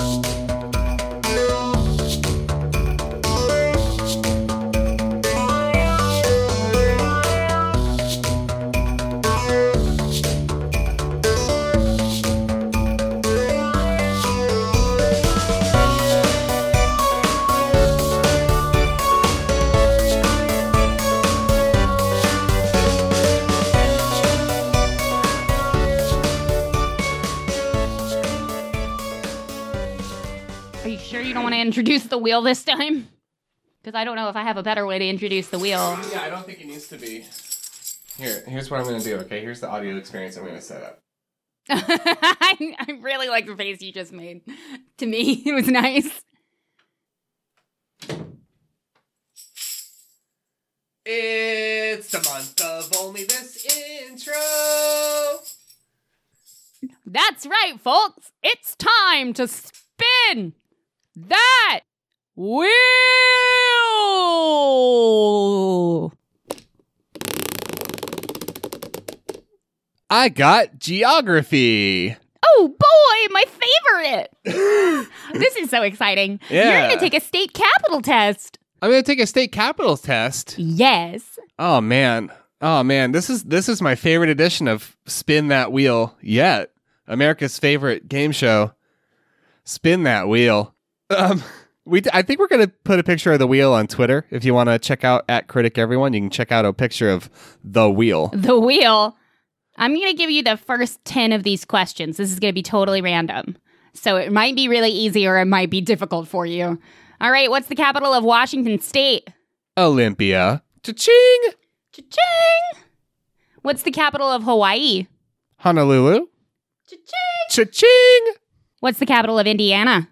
Are the wheel this time? Because I don't know if I have a better way to introduce the wheel. Yeah, I don't think it needs to be. Here, here's what I'm gonna do. Okay, here's the audio experience I'm gonna set up. I, I really like the face you just made. To me, it was nice. It's the month of only this intro. That's right, folks. It's time to spin that wheel. I got geography. Oh boy, my favorite. this is so exciting. You're going to take a state capital test. I'm gonna take a state capital test. Yes. Oh man. Oh man, this is this is my favorite edition of Spin That Wheel yet. America's favorite game show. Spin That Wheel. Um we I think we're going to put a picture of the wheel on Twitter. If you want to check out at Critic Everyone, you can check out a picture of the wheel. The wheel. I'm going to give you the first 10 of these questions. This is going to be totally random. So it might be really easy or it might be difficult for you. All right, what's the capital of Washington State? Olympia. Cha-ching! Cha-ching! What's the capital of Hawaii? Honolulu. Cha-ching! Cha-ching! What's the capital of Indiana?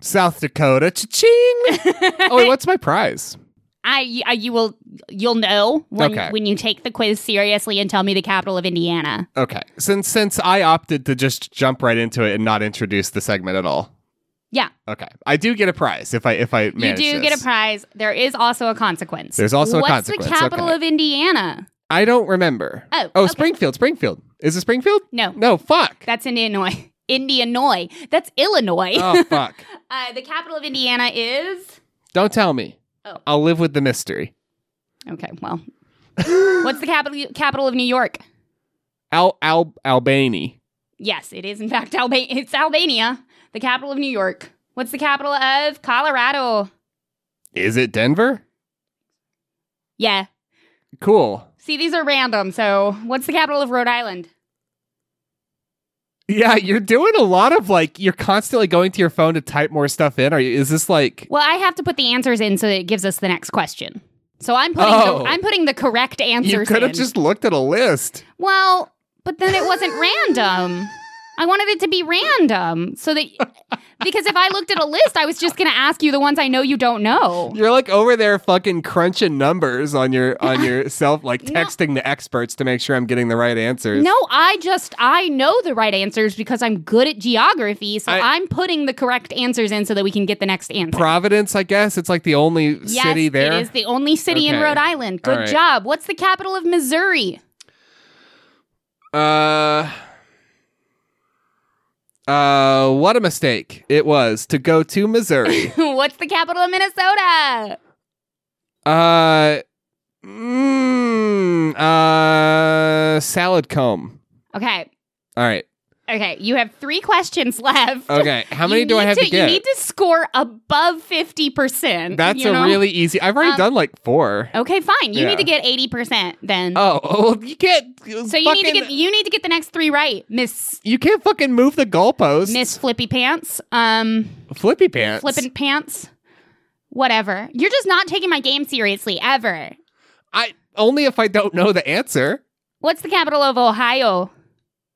South Dakota. Cha-ching! oh, wait, what's my prize? I, I you will you'll know when Okay. when you take the quiz seriously and tell me the capital of Indiana. Okay. Since since I opted to just jump right into it and not introduce the segment at all. Yeah, Okay. I do get a prize if I if I you do this. get a prize. There is also a consequence. There's also a consequence. What's the capital okay. of Indiana? I don't remember. Oh, Oh, okay. Springfield, Springfield. Is it Springfield? No, No, fuck. that's Illinois. Illinois. That's Illinois. oh, fuck. uh, the capital of Indiana is. Don't tell me. Oh. I'll live with the mystery. Okay, well, what's the capital capital of New York? Al Al Albany. Yes, it is in fact Albania. It's Albania, the capital of New York. What's the capital of Colorado? Is it Denver? Yeah. Cool. See, these are random. So, what's the capital of Rhode Island? Yeah, you're doing a lot of like you're constantly going to your phone to type more stuff in. Are you is this like Well, I have to put the answers in so that it gives us the next question. So I'm putting Oh. the, I'm putting the correct answers. you could have just looked at a list? Well, but then it wasn't random. I wanted it to be random so that because if I looked at a list, I was just going to ask you the ones I know you don't know. You're like over there fucking crunching numbers on your on yourself, like No. texting the experts to make sure I'm getting the right answers. No, I just I know the right answers because I'm good at geography, so I- am putting the correct answers in so that we can get the next answer. Providence, I guess. It's like the only yes, city there. it is the only city in Rhode Island. Good right. job. What's the capital of Missouri? Uh uh what a mistake it was to go to Missouri. What's the capital of Minnesota? uh mm, uh salad comb. Okay. All right. Okay, you have three questions left. Okay. How many You do I have to, You get? You need to score above 50%. That's you a know? really easy. I've already Um, done like 4. Okay, fine. You Yeah. need to get 80% then. Oh, oh, you can't so you need to get you need to get the next 3 right. Miss You can't fucking move the goalposts. Miss Flippy Pants. Um Flippy pants. Flippin' Pants. Whatever. You're just not taking my game seriously ever. I only if I don't know the answer. What's the capital of Ohio?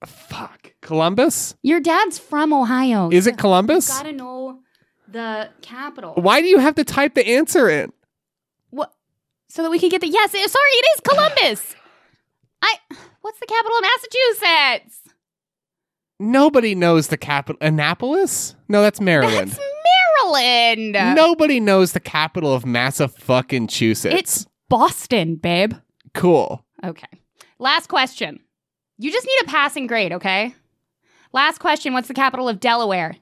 Fuck. Columbus? Your dad's from Ohio. Is You it Columbus? gotta know the capital. Why do you have to type the answer in? What? So that we can get the yes. Sorry, it is Columbus. I. What's the capital of Massachusetts? Nobody knows the capital. Annapolis? No, that's Maryland. That's Maryland. Nobody knows the capital of Massachusetts. it's Boston, babe. cool. Okay. Last question. You just need a passing grade, okay? Last question What's the capital of Delaware?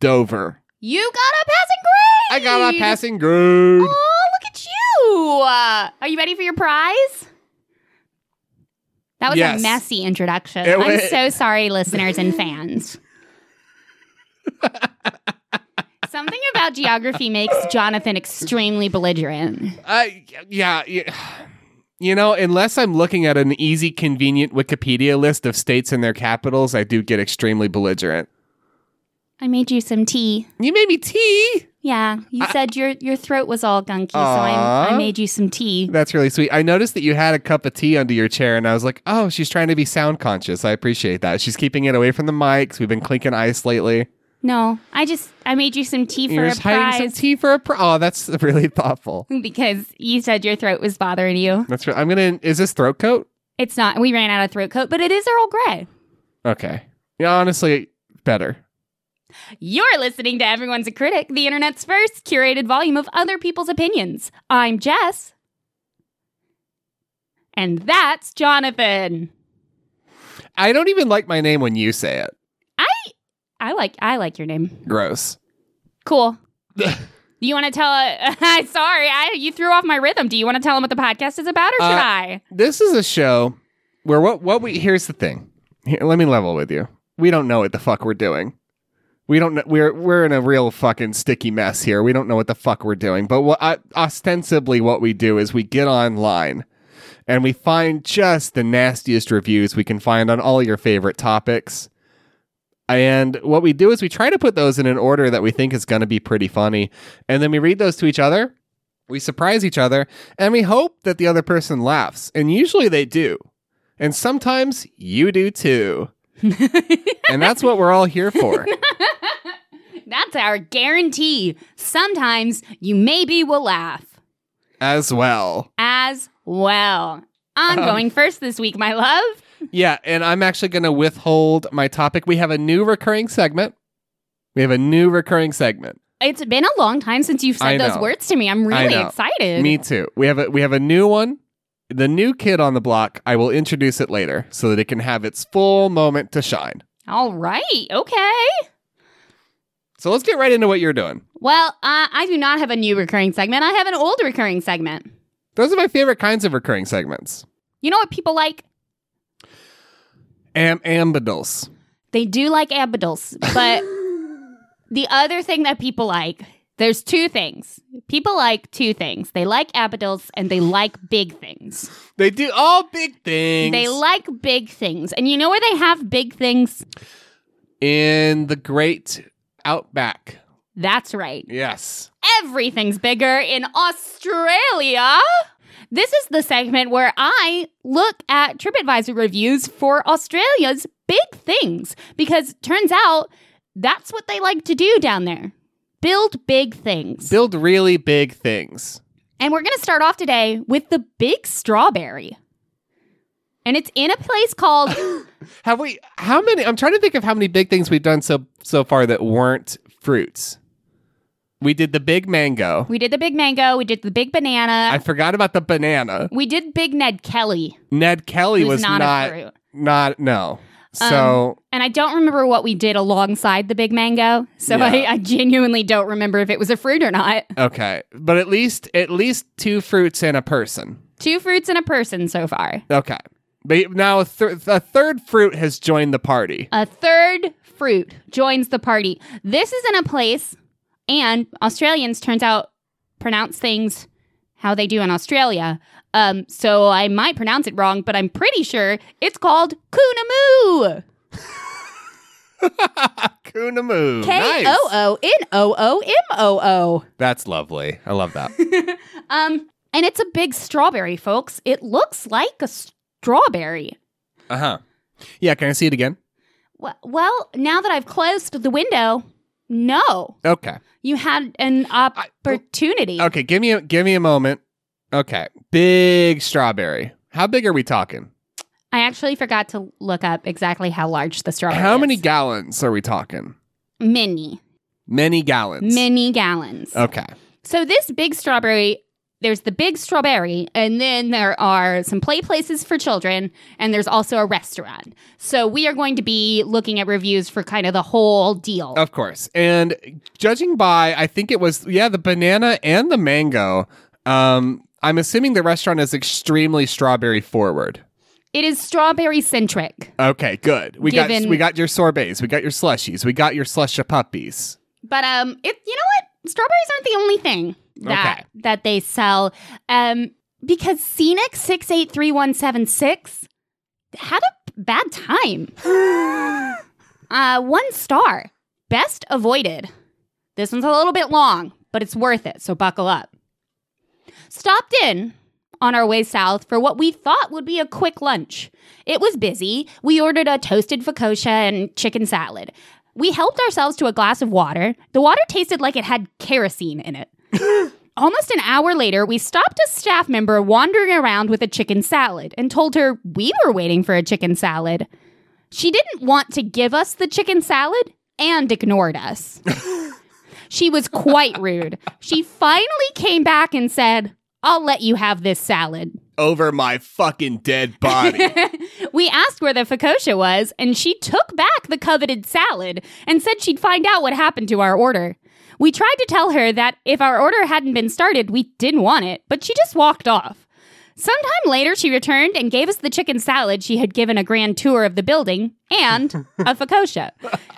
Dover. You got a passing grade. I got a passing grade. Oh, look at you. Uh, are you ready for your prize? That was Yes. a messy introduction. It I'm so sorry, listeners and fans. Something about geography makes Jonathan extremely belligerent. I yeah, yeah. You know, unless I'm looking at an easy, convenient Wikipedia list of states and their capitals, I do get extremely belligerent. I made you some tea. You made me tea. Yeah, you said your your throat was all gunky, so I, I made you some tea. That's really sweet. I noticed that you had a cup of tea under your chair, and I was like, oh, she's trying to be sound conscious. I appreciate that. She's keeping it away from the mics. We've been clinking ice lately. No, I just I made you some tea for You're a hiding some prize tea for a pri Oh, that's really thoughtful. because you said your throat was bothering you. That's right. I'm gonna. Is this throat coat? It's not. We ran out of throat coat, but it is Earl Grey. Okay. Yeah, honestly, better. You're listening to Everyone's a Critic, the internet's first curated volume of other people's opinions. I'm Jess. And that's Jonathan. I don't even like my name when you say it. I like I like your name. Gross. Cool. you want to tell uh, sorry, I you threw off my rhythm. Do you want to tell them what the podcast is about or should Uh, I? this is a show where what what we here's the thing. Here, let me level with you. We don't know what the fuck we're doing. We don't know. We're we're in a real fucking sticky mess here. We don't know what the fuck we're doing. But what uh, ostensibly what we do is we get online and we find just the nastiest reviews we can find on all your favorite topics. And what we do is we try to put those in an order that we think is going to be pretty funny. And then we read those to each other. We surprise each other and we hope that the other person laughs. And usually they do. And sometimes you do too. and that's what we're all here for. That's our guarantee. Sometimes you maybe will laugh as well. as well. I'm Um, going first this week, my love. Yeah, and I'm actually going to withhold my topic. We have a new recurring segment. We have a new recurring segment. It's been a long time since you've said those words to me. I'm really excited. Me too. We have a we have a new one. The new kid on the block. I will introduce it later so that it can have its full moment to shine. All right. Okay. So let's get right into what you're doing. Well, uh, I do not have a new recurring segment. I have an old recurring segment. Those are my favorite kinds of recurring segments. You know what people like? Am ambidals. They do like ambidals, but the other thing that people like, there's two things. People like two things. They like ambidals and they like big things. They do all big things. They like big things. And you know where they have big things? in the great outback. That's right. Yes. Everything's bigger in Australia. This is the segment where I look at TripAdvisor reviews for Australia's big things because turns out that's what they like to do down there. Build big things. Build really big things. And we're going to start off today with the big strawberry. And it's in a place called Have we how many I'm trying to think of how many big things we've done so so far that weren't fruits. We did the big mango. we did the big mango, we did the big banana, I forgot about the banana. we did big Ned Kelly, Ned Kelly who's was not, not a fruit. not no. Um, so And I don't remember what we did alongside the big mango. So Yeah. I, I genuinely don't remember if it was a fruit or not. okay, but at least at least two fruits and a person. Two fruits and a person so far. Okay, but now a, thir- a third fruit has joined the party. A third fruit joins the party. This is in a place, and Australians, turns out, pronounce things how they do in Australia. Um, so I might pronounce it wrong, but I'm pretty sure it's called Koonoomoo. Koonoomoo. K. O O N O O M O O. That's lovely. I love that. Um, and it's a big strawberry, folks. It looks like a strawberry. uh huh. Yeah. Can I see it again? Well, well, now that I've closed the window, no, Okay. you had an opportunity. Okay. Give me a give me a moment. Okay. Big strawberry. How big are we talking? I actually forgot to look up exactly how large the strawberry How is. many gallons are we talking? Many, Many gallons. many gallons. Okay. So this big strawberry there's the big strawberry, and then there are some play places for children, and there's also a restaurant. So we are going to be looking at reviews for kind of the whole deal. Of course. And judging by, I think it was, yeah, the banana and the mango, um, I'm assuming the restaurant is extremely strawberry forward. It is strawberry centric. Okay, good. We got we got your sorbets, we got your slushies, we got your slush puppies. But um, it you know what? Strawberries aren't the only thing that Okay. that they sell. Um, because Scenic six eight three one seven six had a bad time. uh, one star. Best avoided. This one's a little bit long, but it's worth it. So buckle up. Stopped in on our way south for what we thought would be a quick lunch. It was busy. We ordered a toasted focaccia and chicken salad. We helped ourselves to a glass of water. The water tasted like it had kerosene in it. Almost an hour later, we stopped a staff member wandering around with a chicken salad and told her we were waiting for a chicken salad. She didn't want to give us the chicken salad and ignored us. she was quite rude. She finally came back and said, I'll let you have this salad. Over my fucking dead body. we asked where the focaccia was, and she took back the coveted salad and said she'd find out what happened to our order. We tried to tell her that if our order hadn't been started, we didn't want it, but she just walked off. Sometime later, she returned and gave us the chicken salad she had given a grand tour of the building and a focaccia.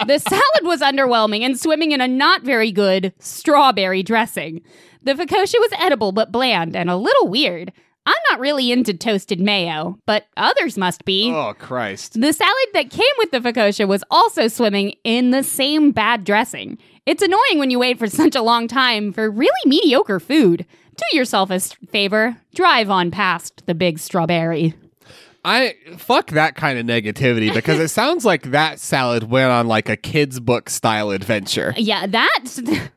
The salad was underwhelming and swimming in a not very good strawberry dressing. The focaccia was edible but bland and a little weird. I'm not really into toasted mayo, but others must be. oh Christ. The salad that came with the focaccia was also swimming in the same bad dressing. It's annoying when you wait for such a long time for really mediocre food. Do yourself a favor. Drive on past the big strawberry. I fuck that kind of negativity because it sounds like that salad went on like a kid's book style adventure. Yeah, that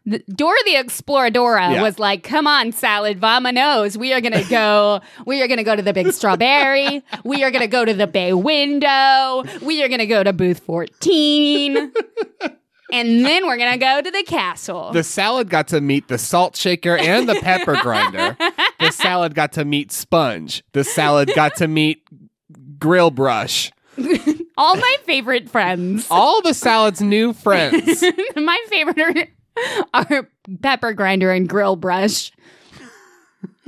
Dora the Exploradora Yeah. was like, "Come on, salad, vamonos. We are gonna go. we are gonna go to the big strawberry. we are gonna go to the bay window. We are gonna go to booth fourteen, and then we're gonna go to the castle." The salad got to meet the salt shaker and the pepper grinder. The salad got to meet sponge. The salad got to meet grill brush. All my favorite friends. All the salad's new friends. my favorite are, are pepper grinder and grill brush.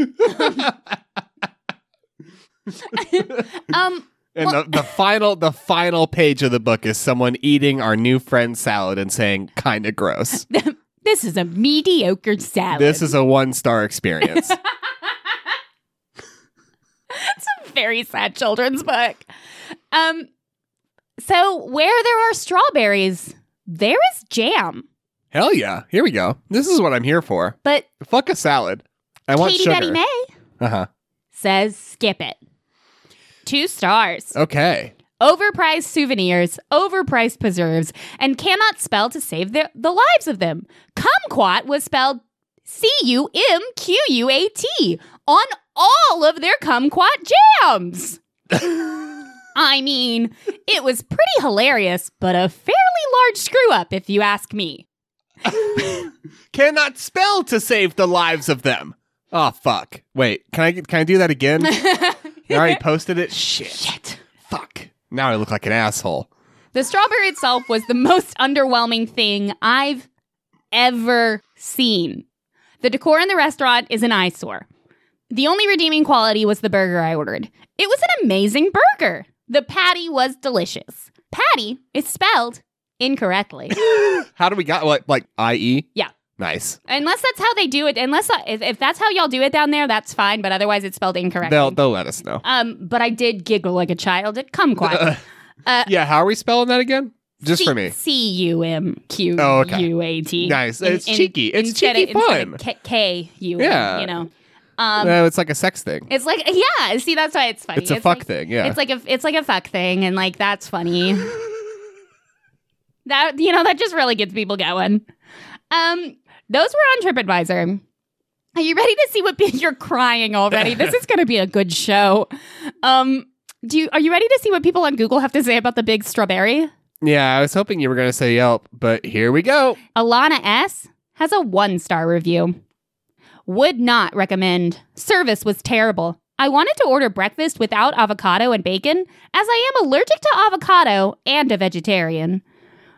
um, And the, the final the final page of the book is someone eating our new friend salad and saying kind of gross. this is a mediocre salad. This is a one star experience. Very sad children's book. Um, so where there are strawberries, there is jam. Hell yeah. Here we go. This is what I'm here for. But Fuck a salad. I want Katie sugar. Betty May Uh-huh. says skip it. Two stars. Okay. Overpriced souvenirs, overpriced preserves, and cannot spell to save their, the lives of them. Kumquat was spelled C U M Q U A T on all of their kumquat jams. I mean, it was pretty hilarious, but a fairly large screw up, if you ask me. Cannot spell to save the lives of them. Oh fuck. Wait, can I can I do that again? I already posted it. Shit. Shit. Fuck. Now I look like an asshole. The strawberry itself was the most underwhelming thing I've ever seen. The decor in the restaurant is an eyesore. The only redeeming quality was the burger I ordered. It was an amazing burger. The patty was delicious. Patty is spelled incorrectly. How do we got what like IE? Yeah. Nice. Unless that's how they do it. Unless if, if that's how y'all do it down there, that's fine. But otherwise, it's spelled incorrectly. They'll they'll let us know. um, but I did giggle like a child at kumquat. Uh, yeah, how are we spelling that again? Just for me. C U M Q Oh. U A T. Nice. It's cheeky. It's cheeky of, fun. K- K U. Yeah. You know. Um, no, it's like a sex thing. it's like yeah. See, that's why it's funny. It's a fuck like, thing, yeah. It's like a it's like a fuck thing, and like that's funny. that you know that just really gets people going. Um, those were on TripAdvisor. Are you ready to see what? Pe- You're crying already. this is going to be a good show. Um, do you are you ready to see what people on Google have to say about the big strawberry? Yeah, I was hoping you were gonna say Yelp, but here we go. Alana S has a one star review. Would not recommend. Service was terrible. I wanted to order breakfast without avocado and bacon, as I am allergic to avocado and a vegetarian.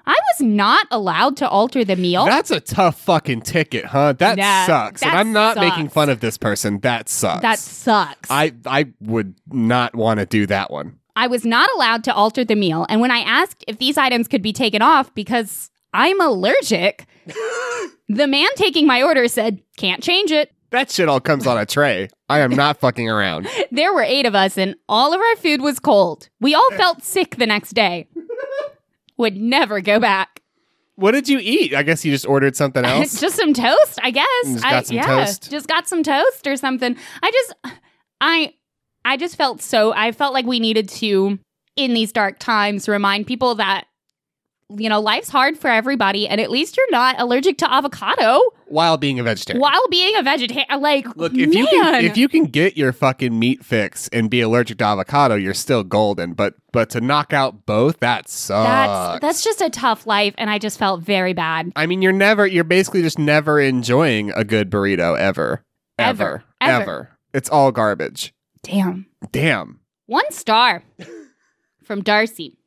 I was not allowed to alter the meal. That's a tough fucking ticket, huh? That That- sucks. and I'm not sucks. making fun of this person. That sucks. that sucks. I I would not want to do that one. I was not allowed to alter the meal, and when I asked if these items could be taken off because I'm allergic, the man taking my order said, "Can't change it." That shit all comes on a tray. I am not fucking around. There were eight of us, and all of our food was cold. We all felt sick the next day. Would never go back. What did you eat? I guess you just ordered something else. just some toast, I guess. Just I, got some yeah, toast. Just got some toast or something. I just, I, I just felt so. I felt like we needed to, in these dark times, remind people that, you know, life's hard for everybody, and at least you're not allergic to avocado While being a vegetarian. while being a vegetarian. Like, Look, if you can man. if you can get your fucking meat fix and be allergic to avocado, you're still golden. But but to knock out both, that sucks. that's that's just a tough life, and I just felt very bad. I mean, you're never you're basically just never enjoying a good burrito ever. Ever. Ever. Ever. It's all garbage. Damn. Damn. One star from Darcy.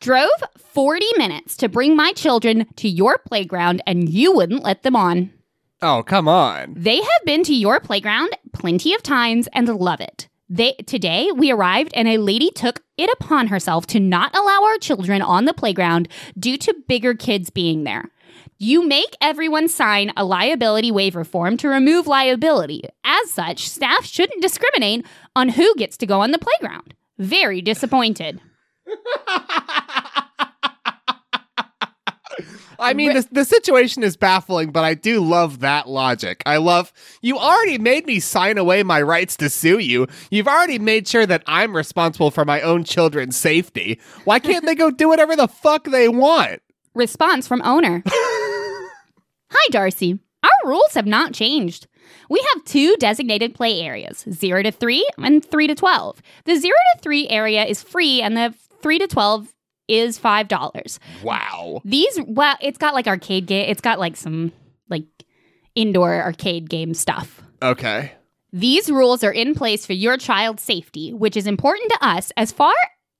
Drove 40 minutes to bring my children to your playground and you wouldn't let them on. Oh, come on. They have been to your playground plenty of times and love it. They, today, we arrived and a lady took it upon herself to not allow our children on the playground due to bigger kids being there. You make everyone sign a liability waiver form to remove liability. As such, staff shouldn't discriminate on who gets to go on the playground. Very disappointed. I mean, the, the situation is baffling, but I do love that logic. I love you already made me sign away my rights to sue you. You've already made sure that I'm responsible for my own children's safety. Why can't they go do whatever the fuck they want? Response from owner Hi, Darcy. Our rules have not changed. We have two designated play areas 0 to 3 and 3 to 12. The 0 to 3 area is free, and the 3 to 12 is $5. Wow. These, well, it's got like arcade game, it's got like some like indoor arcade game stuff. Okay. These rules are in place for your child's safety, which is important to us. As far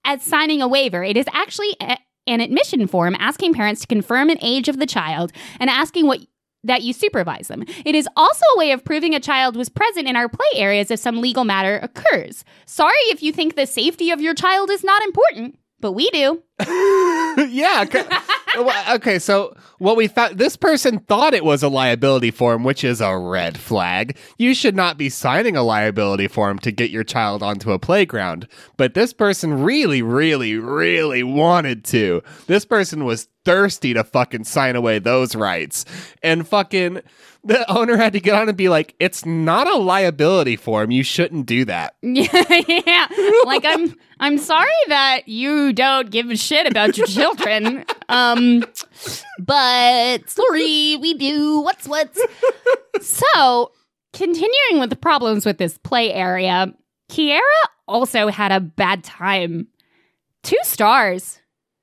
as signing a waiver, it is actually a- an admission form asking parents to confirm an age of the child and asking what that you supervise them. It is also a way of proving a child was present in our play areas if some legal matter occurs. Sorry if you think the safety of your child is not important, but we do. yeah. Okay. So what we found this person thought it was a liability form, which is a red flag. You should not be signing a liability form to get your child onto a playground. But this person really, really, really wanted to. This person was thirsty to fucking sign away those rights. And fucking the owner had to get on and be like, it's not a liability form. You shouldn't do that. yeah. Like I'm I'm sorry that you don't give a shit about your children. Um but sorry, we do. What's what's So, continuing with the problems with this play area, Kiera also had a bad time. Two stars.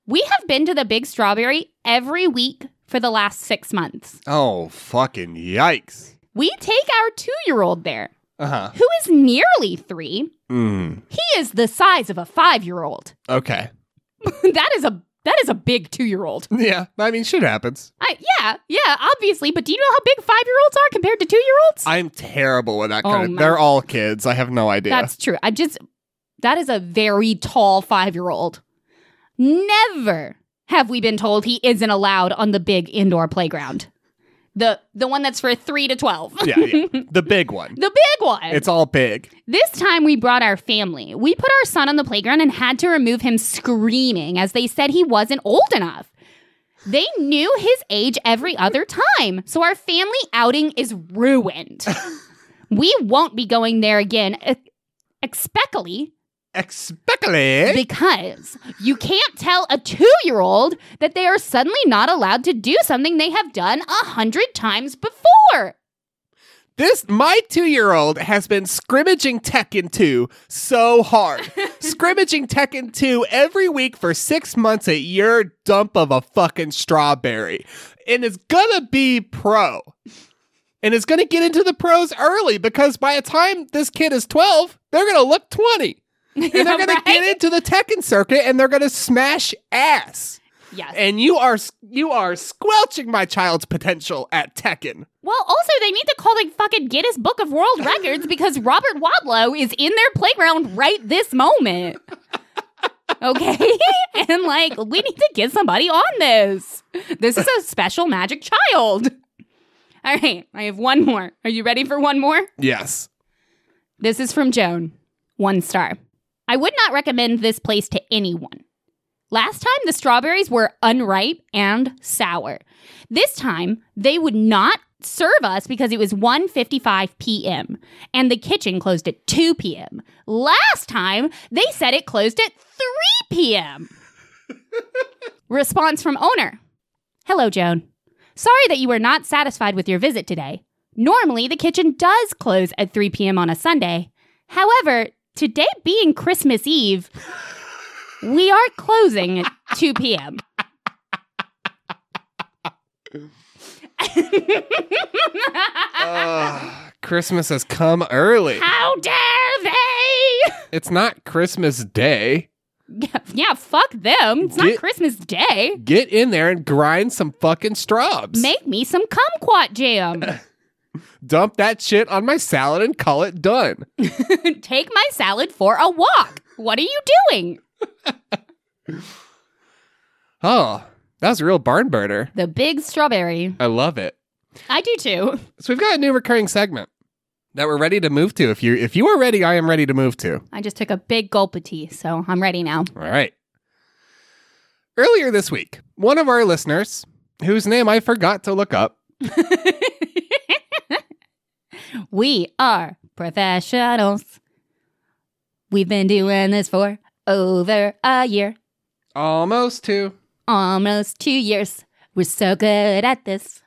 We have been to the Big Strawberry every week for the last 6 months. Oh, fucking yikes. We take our 2-year-old there, Uh huh. who is nearly 3 Mm. He is the size of a five year old. Okay. that is a that is a big two year old. Yeah, I mean, shit happens. I yeah yeah obviously, but do you know how big five year olds are compared to two year olds? I'm terrible with that Oh kind of. my- They're all kids. I have no idea. That's true. I just that is a very tall five year old. Never have we been told he isn't allowed on the big indoor playground. The the one that's for three to twelve. yeah, yeah. The big one. The big one. It's all big. This time we brought our family. We put our son on the playground and had to remove him screaming as they said he wasn't old enough. They knew his age every other time, so our family outing is ruined. we won't be going there again, e- especially because you can't tell a two year old that they are suddenly not allowed to do something they have done a hundred times before. This my two year old has been scrimmaging Tekken 2 so hard. scrimmaging Tekken 2 every week for six months at your dump of a fucking strawberry. And is gonna be pro. and is to get into the pros early because by the time this kid is 12, they're to look 20. And they're going to get into the Tekken circuit and they're going to smash ass. Yes. And you are you are squelching my child's potential at Tekken. well, also they need to call the fucking Guinness Book of World Records because Robert Wadlow is in their playground right this moment. Okay? and like we need to get somebody on this. This is a special magic child. All right, I have one more. Are you ready for one more? Yes. This is from Joan. One star. Not recommend this place to anyone. Last time the strawberries were unripe and sour. This time they would not serve us because it was 1:55 p.m. and the kitchen closed at 2 p.m. Last time they said it closed at 3 p.m. Response from owner. Hello, Joan. Sorry that you were not satisfied with your visit today. Normally, the kitchen does close at 3 p.m. on a Sunday. However, today being Christmas Eve, we are closing at 2 p.m. Ugh, Christmas has come early. How dare they? It's not Christmas Day. Yeah, yeah, fuck them. It's not Christmas Day. Get in there and grind some fucking straws. Make me some kumquat jam. Dump that shit on my salad and call it done. Take my salad for a walk. What are you doing? Oh, that was a real barn burner. The big strawberry. I love it. I do too. So we've got a new recurring segment that we're ready to move to. If you if you are ready, I am ready to move to. I just took a big gulp of tea, so I'm ready now. All right. Earlier this week, one of our listeners, whose name I forgot to look up, we are professionals. We've been doing this for over a year, almost two. almost two years. We're so good at this.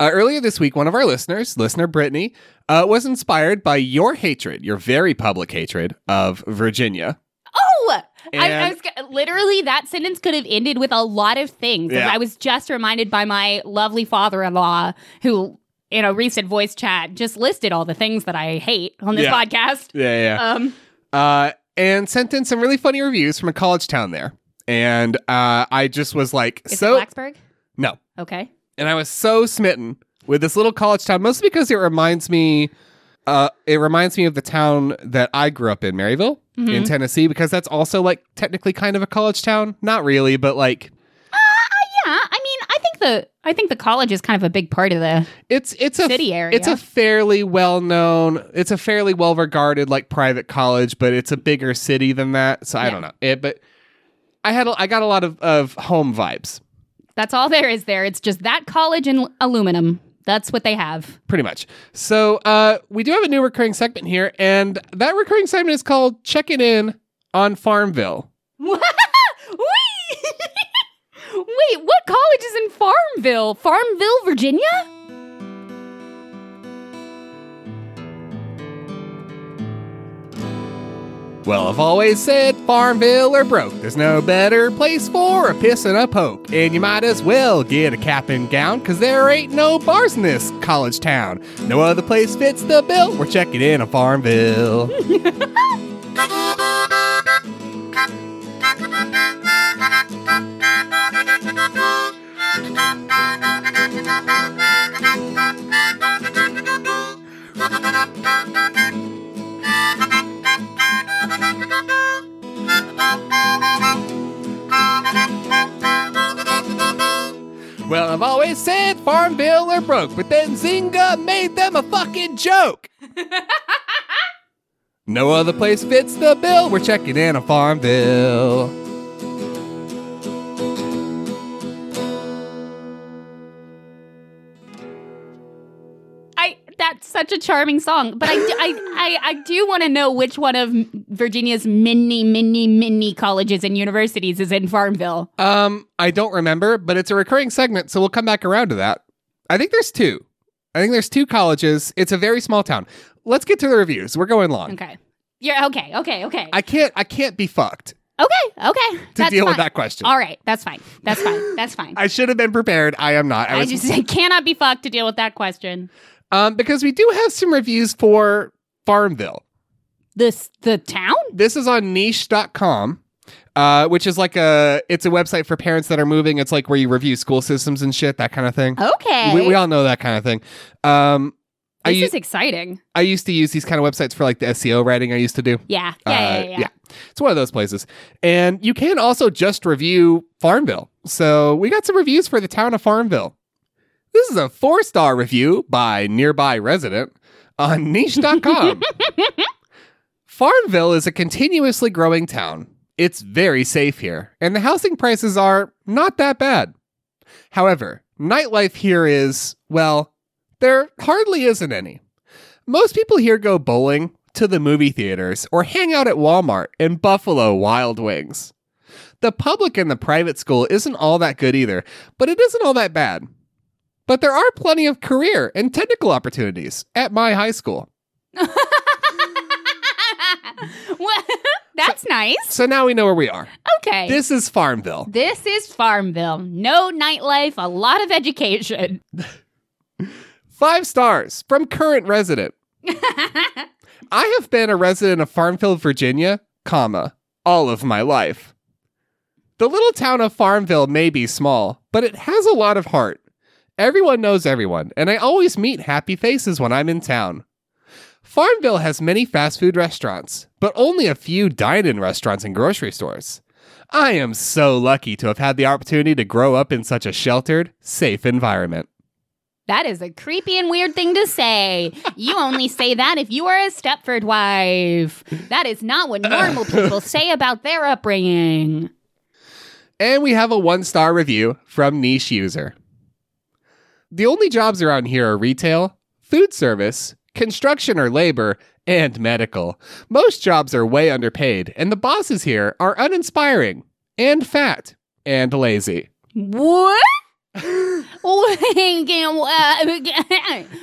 Uh, earlier this week, one of our listeners, listener Brittany, uh, was inspired by your hatred, your very public hatred of Virginia. Oh, I, I was literally that sentence could have ended with a lot of things. Yeah. I was just reminded by my lovely father-in-law who. In a recent voice chat, just listed all the things that I hate on this Yeah. podcast. Yeah, yeah. Um, uh, and sent in some really funny reviews from a college town there. And uh, I just was like, is so it Blacksburg? no. Okay. And I was so smitten with this little college town, mostly because it reminds me, uh, it reminds me of the town that I grew up in, Maryville, in Mhm. Tennessee, because that's also like technically kind of a college town. Not really, but like Yeah, I mean, I think the I think the college is kind of a big part of the it's it's a city area. It's a fairly well known, it's a fairly well regarded like private college, but it's a bigger city than that. So I Yeah. don't know. It, but I had a, I got a lot of, of home vibes, That's all there is there. It's just that college and aluminum. That's what they have. pretty much. So uh, we do have a new recurring segment here, and that recurring segment is called "Checking In on Farmville." Wait, Wait, what college is in Farmville? Farmville, Virginia? Well, I've always said Farmville or broke. There's no better place for a piss and a poke. And you might as well get a cap and gown, cause there ain't no bars in this college town. No other place fits the bill. We're checking in on Farmville. Well, I've always said Farmville are broke, but then Zynga made them a fucking joke. no other place fits the bill. We're checking in on Farmville. Such a charming song, but I do, I, I, I do want to know which one of Virginia's many, many, many colleges and universities is in Farmville. Um, I don't remember, but it's a recurring segment, so we'll come back around to that. I think there's two. I think there's two colleges. It's a very small town. Let's get to the reviews. We're going long. Okay. Yeah. Okay. Okay. Okay. I can't. I can't be fucked okay. Okay. to That's deal with that question. All right. That's fine. That's fine. That's fine. I should have been prepared. I am not. I I was just I cannot be fucked to deal with that question. Um, because we do have some reviews for Farmville. This the town? This is on niche.com. Uh, which is like a it's a website for parents that are moving. It's like where you review school systems and shit, that kind of thing. Okay. We, we all know that kind of thing. Um, I, this u- is exciting. I used to use these kind of websites for like the SEO writing I used to do. Yeah. Yeah, Uh, yeah, yeah, yeah. It's one of those places. And you can also just review Farmville. So we got some reviews for the town of Farmville. This is a four star review by nearby resident on niche.com. Farmville is a continuously growing town. It's very safe here, and the housing prices are not that bad. However, nightlife here is, well, there hardly isn't any. Most people here go bowling, to the movie theaters, or hang out at Walmart and Buffalo Wild Wings. The public and the private school isn't all that good either, but it isn't all that bad. But there are plenty of career and technical opportunities at my high school. Well, That's nice. So now we know where we are. Okay. This is Farmville. This is Farmville. No nightlife, a lot of education. Five stars from current resident. I have been a resident of Farmville, Virginia, comma, all of my life. The little town of Farmville may be small, but it has a lot of heart. Everyone knows everyone, and I always meet happy faces when I'm in town. Farmville has many fast food restaurants, but only a few dine in restaurants and grocery stores. I am so lucky to have had the opportunity to grow up in such a sheltered, safe environment. That is a creepy and weird thing to say. You only say that if you are a Stepford wife. That is not what normal people say about their upbringing. And we have a one star review from Niche User. The only jobs around here are retail, food service, construction or labor, and medical. Most jobs are way underpaid, and the bosses here are uninspiring, and fat, and lazy. What? Uh,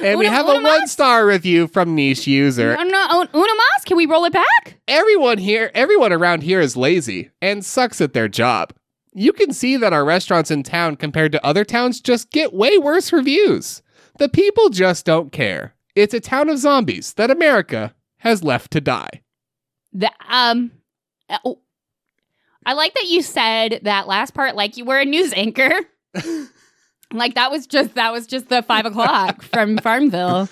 and we have a one star review from Niche User. Una Mas, can we roll it back? Everyone here, everyone around here is lazy and sucks at their job. You can see that our restaurants in town compared to other towns just get way worse reviews. The people just don't care. It's a town of zombies that America has left to die. The, um, uh, oh. I like that you said that last part like you were a news anchor. like that was just that was just the five o'clock from Farmville.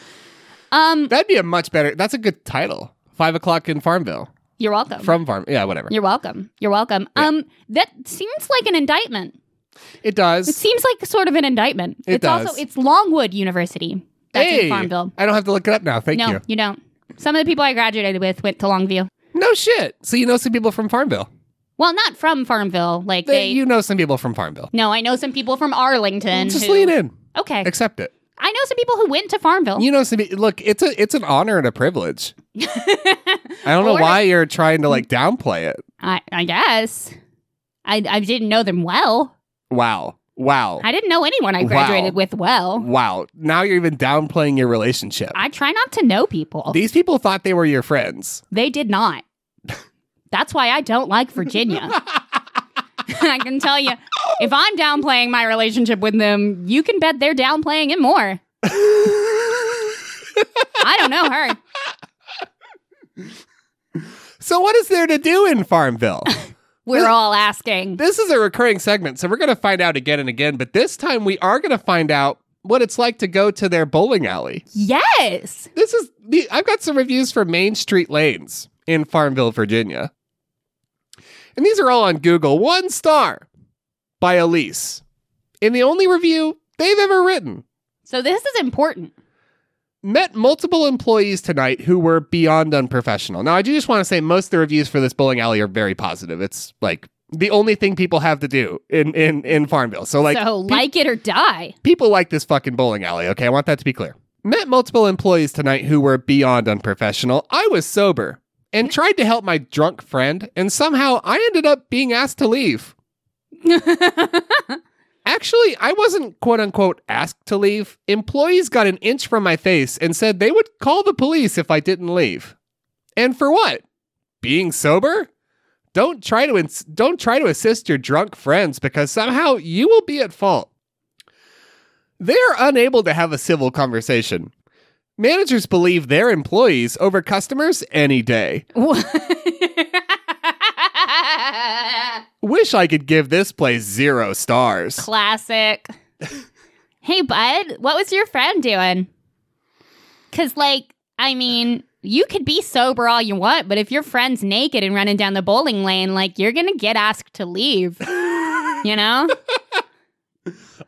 Um, That'd be a much better. That's a good title. Five o'clock in Farmville. You're welcome. From Farm. Yeah, whatever. You're welcome. You're welcome. Yeah. Um, that seems like an indictment. It does. It seems like sort of an indictment. It it's does. also it's Longwood University. That's hey, in Farmville. I don't have to look it up now. Thank no, you. you don't. Some of the people I graduated with went to Longview. No shit. So you know some people from Farmville. Well, not from Farmville. Like They, they. you know some people from Farmville. no, I know some people from Arlington. Just who- lean in. Okay, Accept it. I know some people who went to Farmville. You know, some, look, it's a it's an honor and a privilege. I don't know Or- why you're trying to like downplay it. I, I guess. I, I didn't know them well. Wow, wow, I didn't know anyone I Wow. graduated with well. wow. Now you're even downplaying your relationship. I try not to know people. These people thought they were your friends. They did not. That's why I don't like Virginia. I can tell you, if I'm downplaying my relationship with them, you can bet they're downplaying it more. I don't know her. So what is there to do in Farmville? We're all asking. this is a recurring segment, so we're going to find out again and again. But this time we are going to find out what it's like to go to their bowling alley. Yes. This is the I've got some reviews for Main Street Lanes in Farmville, Virginia. And these are all on Google. One star by Elise. In the only review they've ever written. So this is important. Met multiple employees tonight who were beyond unprofessional. Now, I do just want to say most of the reviews for this bowling alley are very positive. It's like the only thing people have to do in in, in Farmville. So, like, so pe- like it or die. people like this fucking bowling alley, okay? I want that to be clear. Met multiple employees tonight who were beyond unprofessional. I was sober and tried to help my drunk friend, and somehow I ended up being asked to leave. Actually, I wasn't quote unquote asked to leave. Employees got an inch from my face and said they would call the police if I didn't leave. And for what? Being sober? Don't try to ins- don't try to assist your drunk friends because somehow you will be at fault. They are unable to have a civil conversation. Managers believe their employees over customers any day. Wish I could give this place zero stars. Classic. hey, bud, what was your friend doing? Because, like, I mean, you could be sober all you want, but if your friend's naked and running down the bowling lane, like, you're going to get asked to leave. you know?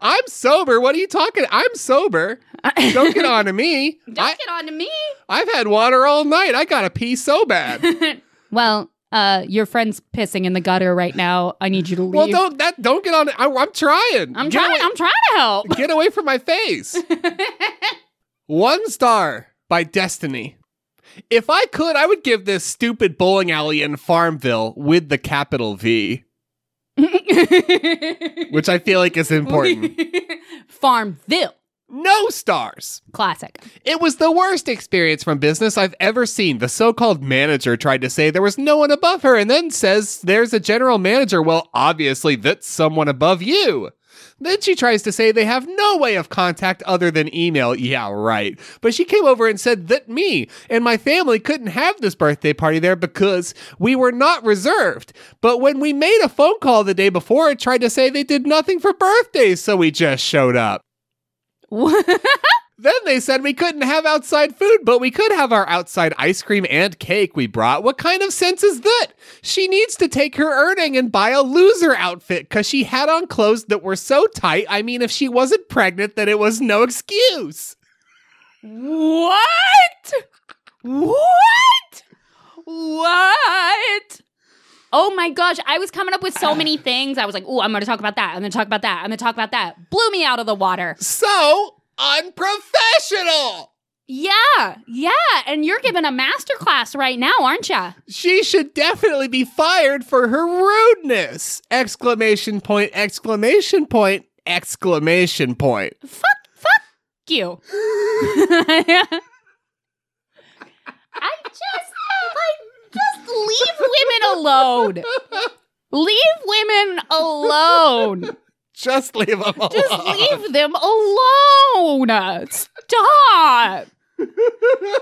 I'm sober. What are you talking? I'm sober. Don't get on to me. Don't I, get on to me. I've had water all night. I gotta pee so bad. Well, uh, your friend's pissing in the gutter right now. I need you to leave. well, don't that don't get on. I, I'm trying. I'm Get trying. away- I'm trying to help. Get away from my face. One star by Destiny. If I could, I would give this stupid bowling alley in Farmville with the capital V, which I feel like is important. Farmville. No stars. Classic. It was the worst experience from business I've ever seen. The so called manager tried to say there was no one above her and then says there's a general manager. Well, obviously, that's someone above you. Then she tries to say they have no way of contact other than email. Yeah, right. But she came over and said that me and my family couldn't have this birthday party there because we were not reserved. But when we made a phone call the day before, it tried to say they did nothing for birthdays, so we just showed up. Then they said we couldn't have outside food, but we could have our outside ice cream and cake we brought. What kind of sense is that? She needs to take her earning and buy a loser outfit because she had on clothes that were so tight. I mean, if she wasn't pregnant, then it was no excuse. What? What? What? Oh my gosh, I was coming up with so many things. I was like, oh, I'm going to talk about that. I'm going to talk about that. I'm going to talk about that. Blew me out of the water. So unprofessional. Yeah, yeah. And you're giving a masterclass right now, aren't you? She should definitely be fired for her rudeness! Exclamation point, exclamation point, exclamation point. Fuck, fuck you. I just, leave women alone. Leave women alone. Just leave them alone. Just leave them alone. Stop.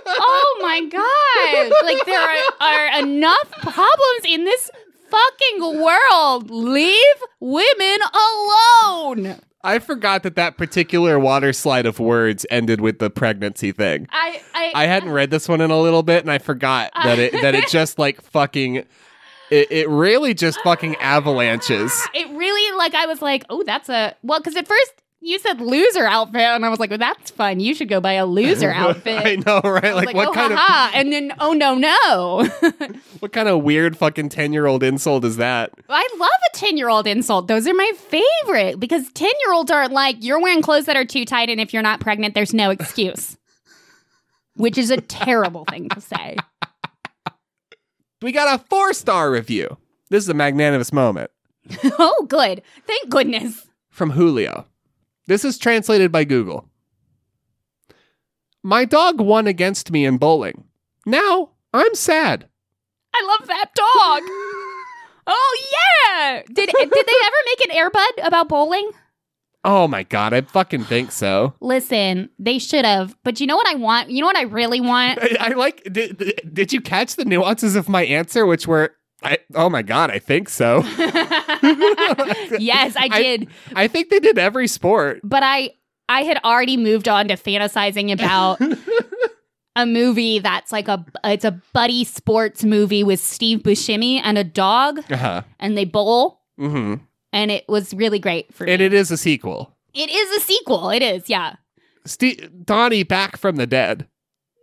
Oh my god. Like there are, are enough problems in this fucking world. Leave women alone. I forgot that that particular water slide of words ended with the pregnancy thing. I I, I hadn't read this one in a little bit, and I forgot that it that it just like fucking it, it really just fucking avalanches. it really like I was like, "Oh, that's a well cuz at first you said loser outfit and I was like, "Well, that's fun. You should go buy a loser outfit." I know, right? Was Like, what oh, kind haha. and then oh no no. what kind of weird fucking ten year old insult is that? I love a 10 year old insult. Those are my favorite because 10 year olds aren't like, you're wearing clothes that are too tight, and if you're not pregnant, there's no excuse. Which is a terrible thing to say. We got a four star review. This is a magnanimous moment oh, good. Thank goodness. from Julio. This is translated by Google. My dog won against me in bowling. Now I'm sad. I love that dog. Oh, yeah. Did, did they ever make an Airbud about bowling? Oh my god, I fucking think so. Listen, they should have. But you know what I want? You know what I really want? I, I like. Did, did you catch the nuances of my answer, which were, I, oh my god, I think so. yes, I I- did. I think they did every sport. but I I had already moved on to fantasizing about a movie that's like a it's a buddy sports movie with Steve Buscemi and a dog Uh huh. and they bowl hmm and it was really great for me. And it is a sequel. it is a sequel. It is, yeah. Steve, Donnie back from the dead.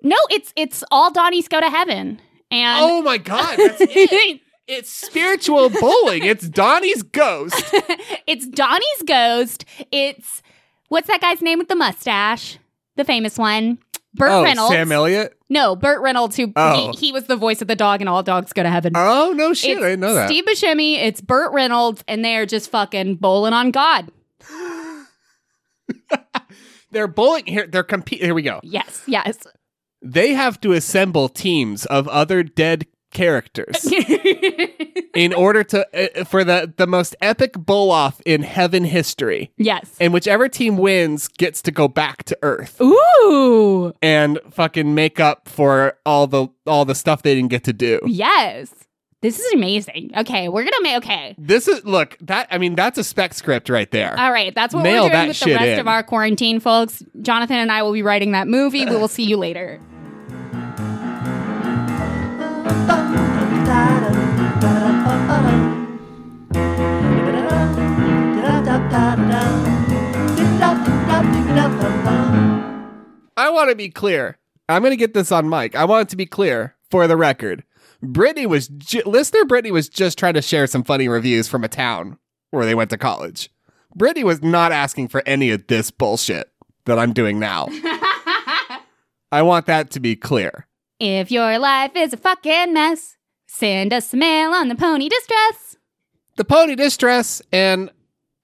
No, it's it's all Donnie's go to heaven. And Oh my god, that's it. It's spiritual bowling. It's Donnie's ghost. it's Donnie's ghost. It's what's that guy's name with the mustache? The famous one. Burt oh, Reynolds. Sam Elliott. no, Burt Reynolds, who Oh. he, he was the voice of the dog and all dogs go to heaven. Oh no shit, it's I didn't know that. Steve Buscemi, it's Burt Reynolds, and they're just fucking bowling on God. They're bowling here. They're compete. Here we go. Yes, yes. They have to assemble teams of other dead characters in order to uh, for the the most epic bull off in heaven history. yes. And whichever team wins gets to go back to Earth Ooh. and fucking make up for all the all the stuff they didn't get to do. Yes. This is amazing. Okay, we're gonna make okay. This is look that I mean that's a spec script right there. All right, that's what Mail we're that doing with the rest in. of our quarantine, folks. Jonathan and I will be writing that movie. We will see you later. I want to be clear. I'm going to get this on mic. I want it to be clear for the record. Brittany was ju- listener Brittany was just trying to share some funny reviews from a town where they went to college. Brittany was not asking for any of this bullshit that I'm doing now. I want that to be clear. If your life is a fucking mess, send us a mail on the pony distress. The pony distress, and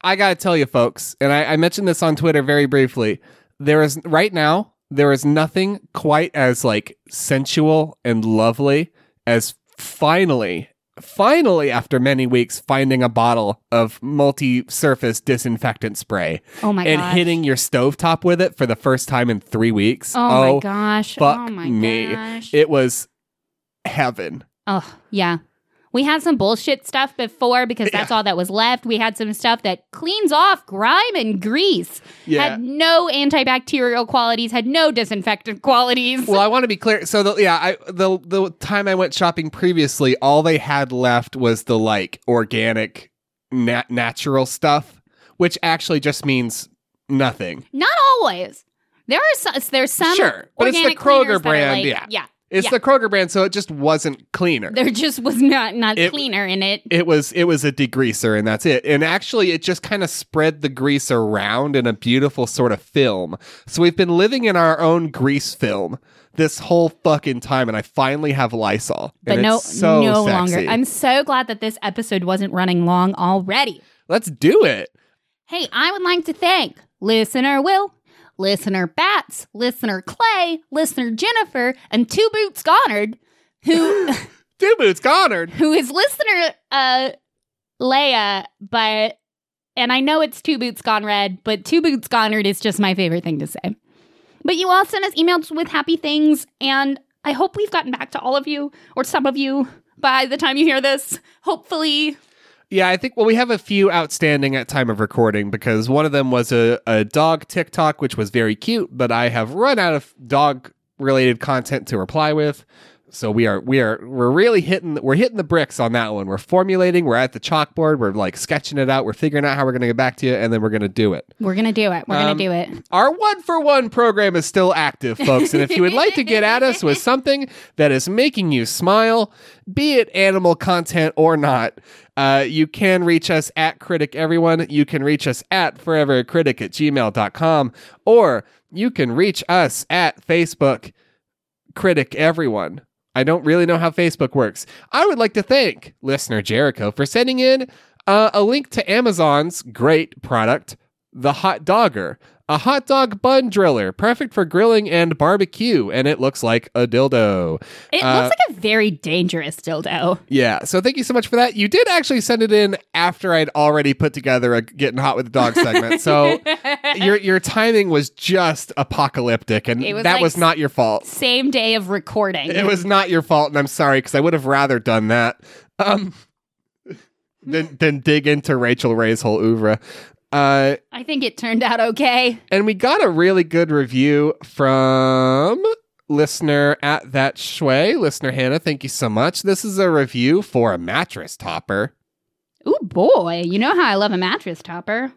I gotta tell you, folks, and I, I mentioned this on Twitter very briefly. There is right now there is nothing quite as like sensual and lovely as finally, finally after many weeks, finding a bottle of multi-surface disinfectant spray Oh my and gosh. hitting your stovetop with it for the first time in three weeks. Oh, my oh, gosh. fuck oh my me. gosh. It was heaven. oh, yeah. We had some bullshit stuff before because that's all that was left. We had some stuff that cleans off grime and grease. Yeah. Had no antibacterial qualities, had no disinfectant qualities. Well, I want to be clear. So, the, yeah, I the the time I went shopping previously, all they had left was the like organic, nat- natural stuff, which actually just means nothing. Not always. There are some, there's some Sure, but it's the Kroger cleaners that are brand, like- yeah. yeah. It's Yeah. the Kroger brand, so it just wasn't cleaner. There just was not not It- cleaner in it. it was it was a degreaser, and that's it. And actually, it just kind of spread the grease around in a beautiful sort of film. So we've been living in our own grease film this whole fucking time, and I finally have Lysol. But no, it's so no sexy. longer. I'm so glad that this episode wasn't running long already. Let's do it. Hey, I would like to thank listener Will, listener Bats, listener Clay, listener Jennifer, and Two Boots Goddard, who Two boots Goddard. who is listener uh Leia, but and I know it's Two Boots Gone Red, but Two Boots Goddard is just my favorite thing to say. But you all sent us emails with happy things, and I hope we've gotten back to all of you, or some of you, by the time you hear this. Hopefully. Yeah, I think well we have a few outstanding at time of recording because one of them was a, a dog TikTok which was very cute, but I have run out of dog related content to reply with. So we are we are we're really hitting we're hitting the bricks on that one. We're formulating, we're at the chalkboard, we're like sketching it out, we're figuring out how we're gonna get back to you, and then we're gonna do it. We're gonna do it. We're Um, gonna do it. Our one for one program is still active, folks. And if you would like to get at us with something that is making you smile, be it animal content or not, uh, you can reach us at Critic Everyone. You can reach us at forevercritic at gmail.com, or you can reach us at Facebook Critic Everyone. I don't really know how Facebook works. I would like to thank listener Jericho for sending in uh, a link to Amazon's great product, the Hot Dogger, a hot dog bun driller, perfect for grilling and barbecue, and it looks like a dildo. It uh, looks like a very dangerous dildo. Yeah, so thank you so much for that. You did actually send it in after I'd already put together a getting hot with the dog segment. So your your timing was just apocalyptic, and was that like was not your fault. Same day of recording. It was not your fault, and I'm sorry because I would have rather done that. Um, than than dig into Rachael Ray's whole oeuvre. Uh, I think it turned out okay. and we got a really good review from listener at that shway, listener Hannah. Thank you so much. This is a review for a mattress topper. Ooh boy, you know how I love a mattress topper.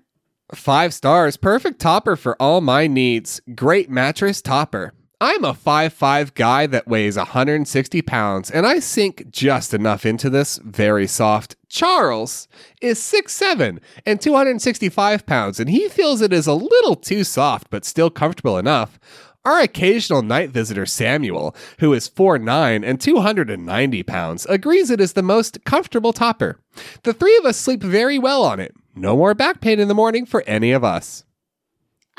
Five stars, perfect topper for all my needs. Great mattress topper. I'm a 5'5 guy that weighs 160 pounds, and I sink just enough into this very soft. Charles is 6'7 and 265 pounds, and he feels it is a little too soft, but still comfortable enough. Our occasional night visitor, Samuel, who is 4'9 and 290 pounds, agrees it is the most comfortable topper. The three of us sleep very well on it. No more back pain in the morning for any of us.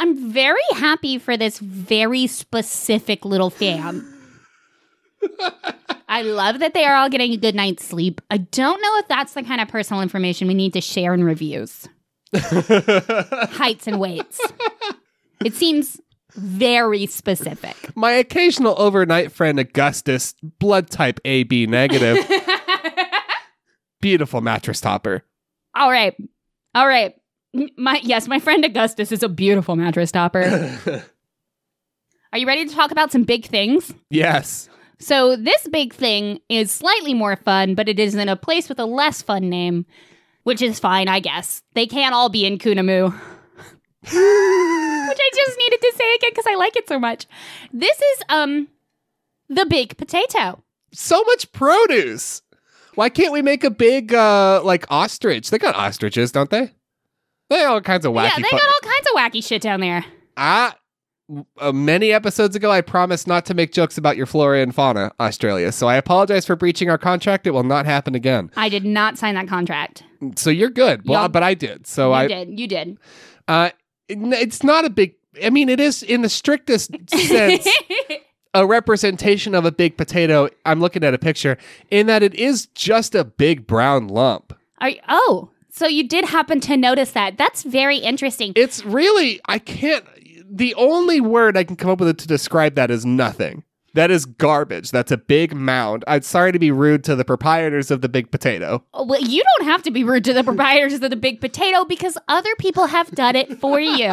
I'm very happy for this very specific little fan. I love that they are all getting a good night's sleep. I don't know if that's the kind of personal information we need to share in reviews. Heights and weights. It seems very specific. My occasional overnight friend Augustus, blood type AB negative. Beautiful mattress topper. All right. All right. My yes, my friend Augustus is a beautiful mattress topper. Are you ready to talk about some big things? yes. So, this big thing is slightly more fun, but it is in a place with a less fun name, which is fine, I guess. They can't all be in Koonoomoo. which I just needed to say again because I like it so much. This is um the big potato. So much produce. Why can't we make a big uh like ostrich? They got ostriches, don't they? They all kinds of wacky. yeah, they fu- got all kinds of wacky shit down there. Ah, uh, many episodes ago, I promised not to make jokes about your flora and fauna, Australia. So I apologize for breaching our contract. It will not happen again. I did not sign that contract. So you're good. Well, Y'all- but I did. So you I. did. You did. Uh, it- it's not a big. I mean, it is in the strictest sense a representation of a big potato. I'm looking at a picture in that it is just a big brown lump. Are you, oh, so you did happen to notice that? That's very interesting. It's really I can't. The only word I can come up with to describe that is nothing. That is garbage. That's a big mound. I'm sorry to be rude to the proprietors of the big potato. Oh, Well, you don't have to be rude to the proprietors of the big potato because other people have done it for you.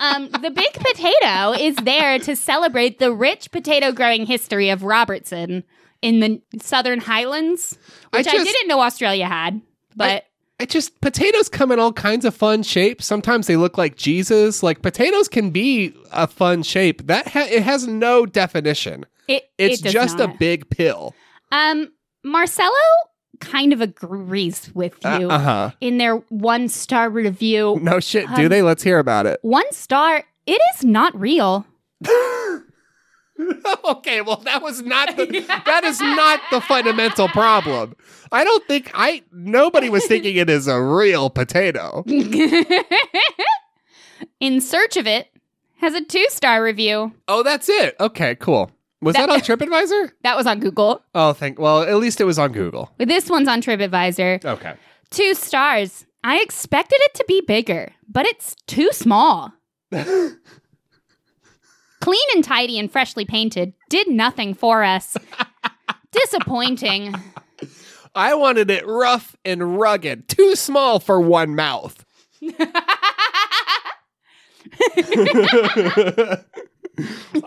Um, the big potato is there to celebrate the rich potato growing history of Robertson in the Southern Highlands, which I, just- didn't know Australia had. But It just potatoes come in all kinds of fun shapes. Sometimes they look like Jesus. Like potatoes can be a fun shape. That ha- it has no definition. it It's it just a big pill. um Marcelo kind of agrees with you Uh huh. in their one star review. No shit, do Um, they? Let's hear about it. One star. It is not real. okay, well that was not the that is not the fundamental problem. I don't think I nobody was thinking it is a real potato. In Search of It has a two star review. Oh, that's it. Okay, cool. Was that, That- on TripAdvisor? That was on Google. Oh, thank. Well, at least it was on Google. This one's on TripAdvisor. Okay. Two stars. I expected it to be bigger, but it's too small. Clean and tidy and freshly painted did nothing for us. Disappointing. I wanted it rough and rugged, too small for one mouth.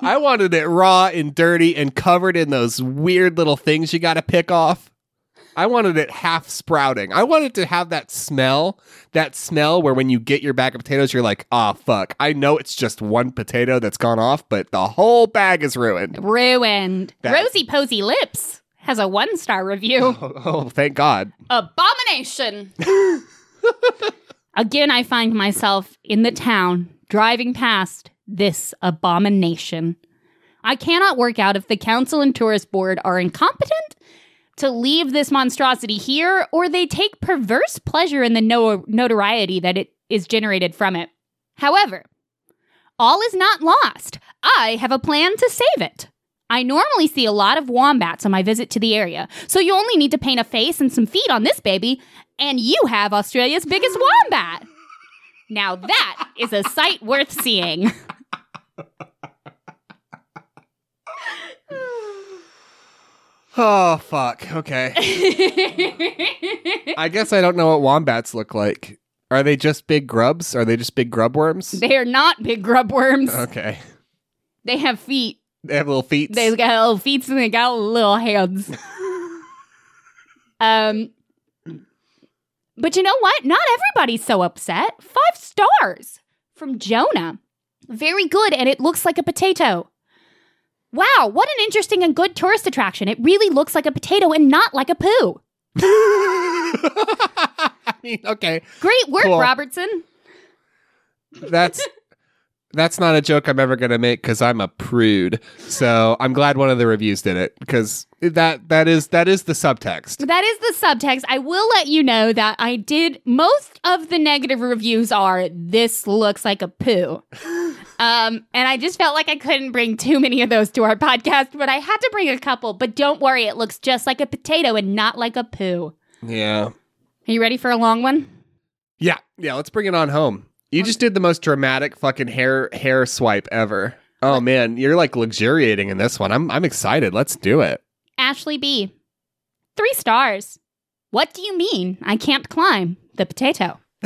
I wanted it raw and dirty and covered in those weird little things you got to pick off. I wanted it half sprouting. I wanted to have that smell, that smell where when you get your bag of potatoes, you're like, ah, fuck. I know it's just one potato that's gone off, but the whole bag is ruined. Ruined. That- Rosy Posy Lips has a one star review. Oh, oh, thank God. Abomination. Again, I find myself in the town driving past this abomination. I cannot work out if the council and tourist board are incompetent to leave this monstrosity here or they take perverse pleasure in the no- notoriety that it is generated from it. However, all is not lost. I have a plan to save it. I normally see a lot of wombats on my visit to the area, so you only need to paint a face and some feet on this baby, and you have Australia's biggest wombat. Now that is a sight worth seeing. Oh, fuck. Okay. I guess I don't know what wombats look like. Are they just big grubs? Are they just big grub worms? they are not big grub worms. Okay. They have feet. They have little feet. They've got little feet and they got little hands. um, but you know what? Not everybody's so upset. Five stars from Jonah. Very good, and it looks like a potato. Wow, what an interesting and good tourist attraction. It really looks like a potato and not like a poo. I mean, okay. Great work, Cool. Robertson. That's that's not a joke I'm ever gonna make because I'm a prude. So I'm glad one of the reviews did it because that that is that is the subtext. That is the subtext. I will let you know that I did most of the negative reviews are this looks like a poo. Um, and I just felt like I couldn't bring too many of those to our podcast, but I had to bring a couple. But don't worry, it looks just like a potato and not like a poo. Yeah. Are you ready for a long one? Yeah. Yeah. Let's bring it on home. You just did the most dramatic fucking hair hair swipe ever. Oh man, you're like luxuriating in this one. I'm I'm excited. Let's do it. Ashley B. Three stars. What do you mean I can't climb the potato?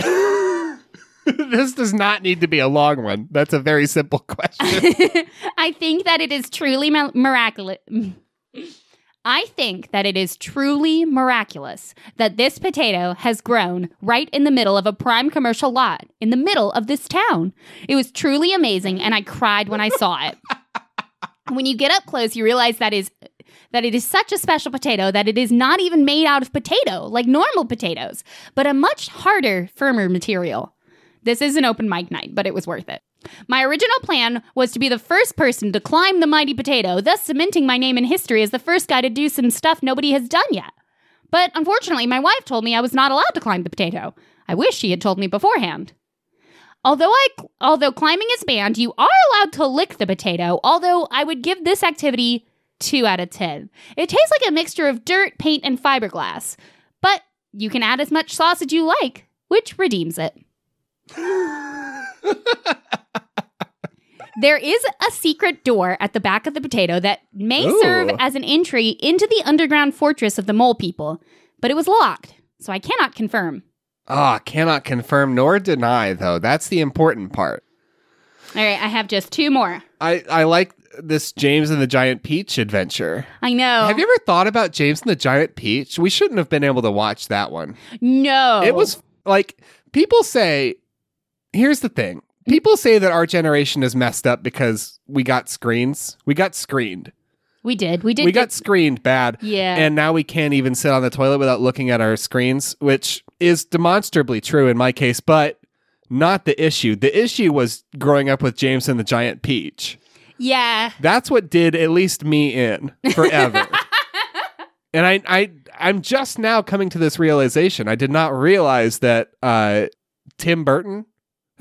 this does not need to be a long one. That's a very simple question. I think that it is truly mi- miraculous. I think that it is truly miraculous that this potato has grown right in the middle of a prime commercial lot in the middle of this town. It was truly amazing, and I cried when I saw it. when you get up close, you realize that is that it is such a special potato that it is not even made out of potato like normal potatoes, but a much harder, firmer material. This is an open mic night, but it was worth it. My original plan was to be the first person to climb the mighty potato, thus cementing my name in history as the first guy to do some stuff nobody has done yet. But unfortunately, my wife told me I was not allowed to climb the potato. I wish she had told me beforehand. Although I although climbing is banned, you are allowed to lick the potato, although I would give this activity 2 out of 10. It tastes like a mixture of dirt, paint, and fiberglass. But you can add as much sauce as you like, which redeems it. There is a secret door at the back of the potato that may Ooh. serve as an entry into the underground fortress of the mole people, but it was locked, so I cannot confirm. Ah, cannot confirm nor deny though. That's the important part. All right, I have just two more. I I like this James and the Giant Peach adventure. I know. Have you ever thought about James and the Giant Peach? We shouldn't have been able to watch that one. No. It was like people say here's the thing. People say that our generation is messed up because we got screens. We got screened. We did. We did. we get- got screened bad. Yeah. And now we can't even sit on the toilet without looking at our screens, which is demonstrably true in my case, but not the issue. The issue was growing up with James and the Giant Peach. yeah. That's what did at least me in forever. and I, I, I'm just now coming to this realization. I did not realize that uh, Tim Burton.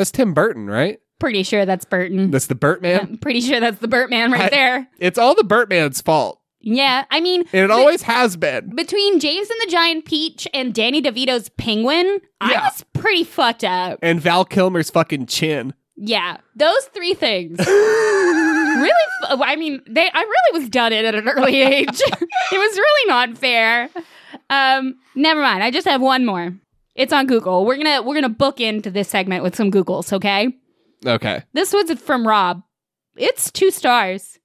That's Tim Burton, right? Pretty sure that's Burton. That's the Burtman. I'm pretty sure that's the Burtman right I- there. It's all the Burtman's fault, Yeah. I mean, and it always has been. between James and the Giant Peach and Danny DeVito's Penguin, I Yeah. was pretty fucked up. And Val Kilmer's fucking chin. Yeah, those three things. really, f- I mean, they. I really was done it at an early age. it was really not fair. Um, never mind. I just have one more. It's on Google. We're gonna we're gonna book into this segment with some Googles. Okay. Okay. This was from Rob. It's two stars.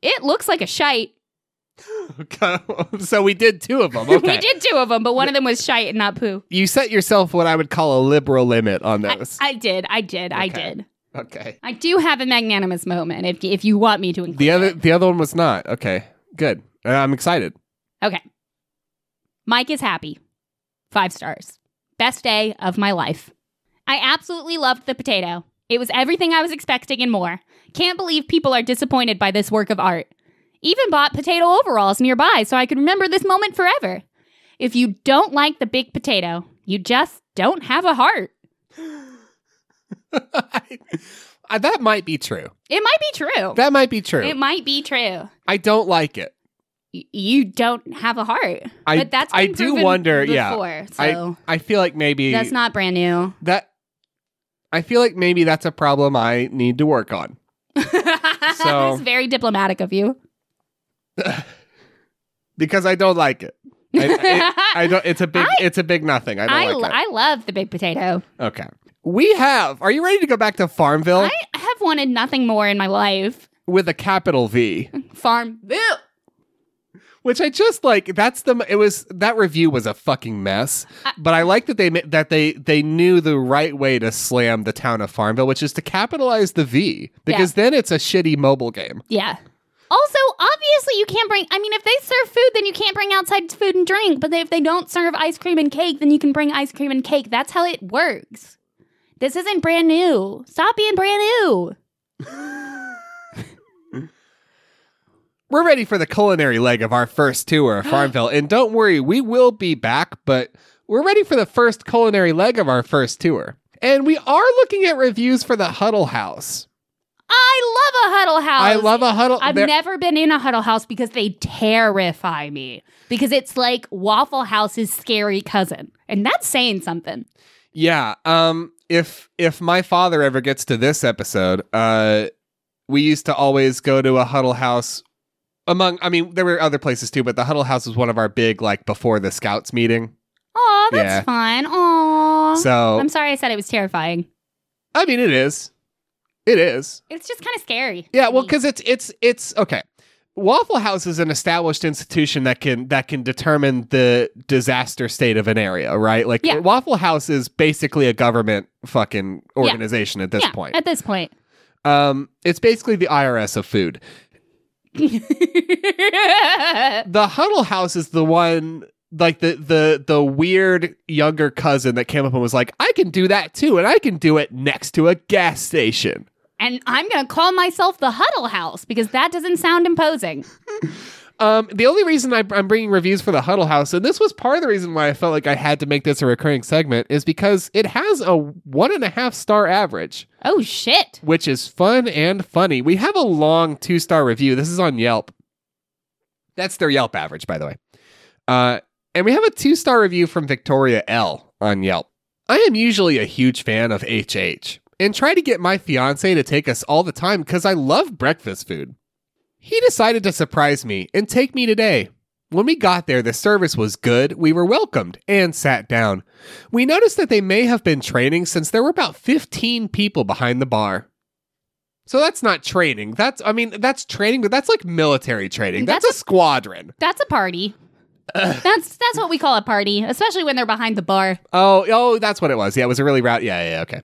It looks like a shite. So we did two of them. Okay. we did two of them, but one of them was shite and not poo. You set yourself what I would call a liberal limit on I, those. I did. I did. I did. okay. I do have a magnanimous moment if if you want me to include The other it. the other one was not. Okay. Good. I'm excited. Okay. Mike is happy. Five stars. Best day of my life. I absolutely loved the potato. It was everything I was expecting and more. Can't believe people are disappointed by this work of art. Even bought potato overalls nearby so I could remember this moment forever. If you don't like the big potato, you just don't have a heart. That might be true. It might be true. That might be true. It might be true. I don't like it. You don't have a heart. I but that's I do wonder. Yeah. before, so I I feel like maybe that's not brand new. that. I feel like maybe that's a problem I need to work on. So- it's very diplomatic of you. because I don't like it. I, it- I don't. It's a big. I- it's a big nothing. I don't I, like lo-. I love the big potato. okay. We have. Are you ready to go back to Farmville I have wanted nothing more in my life. with a capital V? Farmville. Which I just like. That's the. It was that review was a fucking mess. I- but I like that they that they they knew the right way to slam the town of Farmville, which is to capitalize the V because then it's a shitty mobile game. Yeah. Also, obviously, you can't bring. I mean, if they serve food, then you can't bring outside food and drink. But if they don't serve ice cream and cake, then you can bring ice cream and cake. That's how it works. This isn't brand new. Stop being brand new. We're ready for the culinary leg of our first tour of Farmville, and don't worry, we will be back. But we're ready for the first culinary leg of our first tour, and we are looking at reviews for the Huddle House. I love a Huddle House. I love a huddle. House. I've there- never been in a Huddle House because they terrify me. Because it's like Waffle House's scary cousin. And that's saying something. Yeah. Um if if my father ever gets to this episode, uh we used to always go to a huddle house among I mean there were other places too, but the huddle house was one of our big like before the scouts meeting. Oh, that's Yeah. fun. Aw. So I'm sorry I said it was terrifying. I mean it is. It is. It's just kind of scary. Yeah, well cuz it's it's it's okay. Waffle House is an established institution that can that can determine the disaster state of an area, right? Like Yeah. Waffle House is basically a government fucking organization at this yeah, point. At this point. Um, it's basically the IRS of food. The Huddle House is the one like the the the weird younger cousin that came up and was like, I can do that too, and I can do it next to a gas station. and I'm going to call myself the Huddle House because that doesn't sound imposing. Um, the only reason I, I'm bringing reviews for the Huddle House, and this was part of the reason why I felt like I had to make this a recurring segment, is because it has a one and a half star average, Oh, shit. which is fun and funny. We have a long two star review. This is on Yelp. That's their Yelp average, by the way. Uh, and we have a two star review from Victoria L on Yelp. I am usually a huge fan of HH and try to get my fiance to take us all the time because I love breakfast food. He decided to surprise me and take me today. When we got there, the service was good, we were welcomed, and sat down. We noticed that they may have been training since there were about 15 people behind the bar. So that's not training. That's, I mean, that's training, but that's like military training. That's, That's a squadron. That's a party. that's that's what we call a party, especially when they're behind the bar. Oh, oh, that's what it was. Yeah, it was a really route. Yeah, yeah, okay.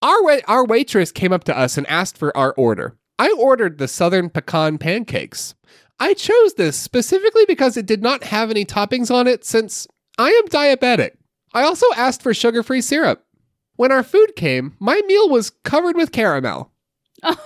Our wait, our waitress came up to us and asked for our order. I ordered the southern pecan pancakes. I chose this specifically because it did not have any toppings on it since I am diabetic. I also asked for sugar-free syrup. When our food came, my meal was covered with caramel. oh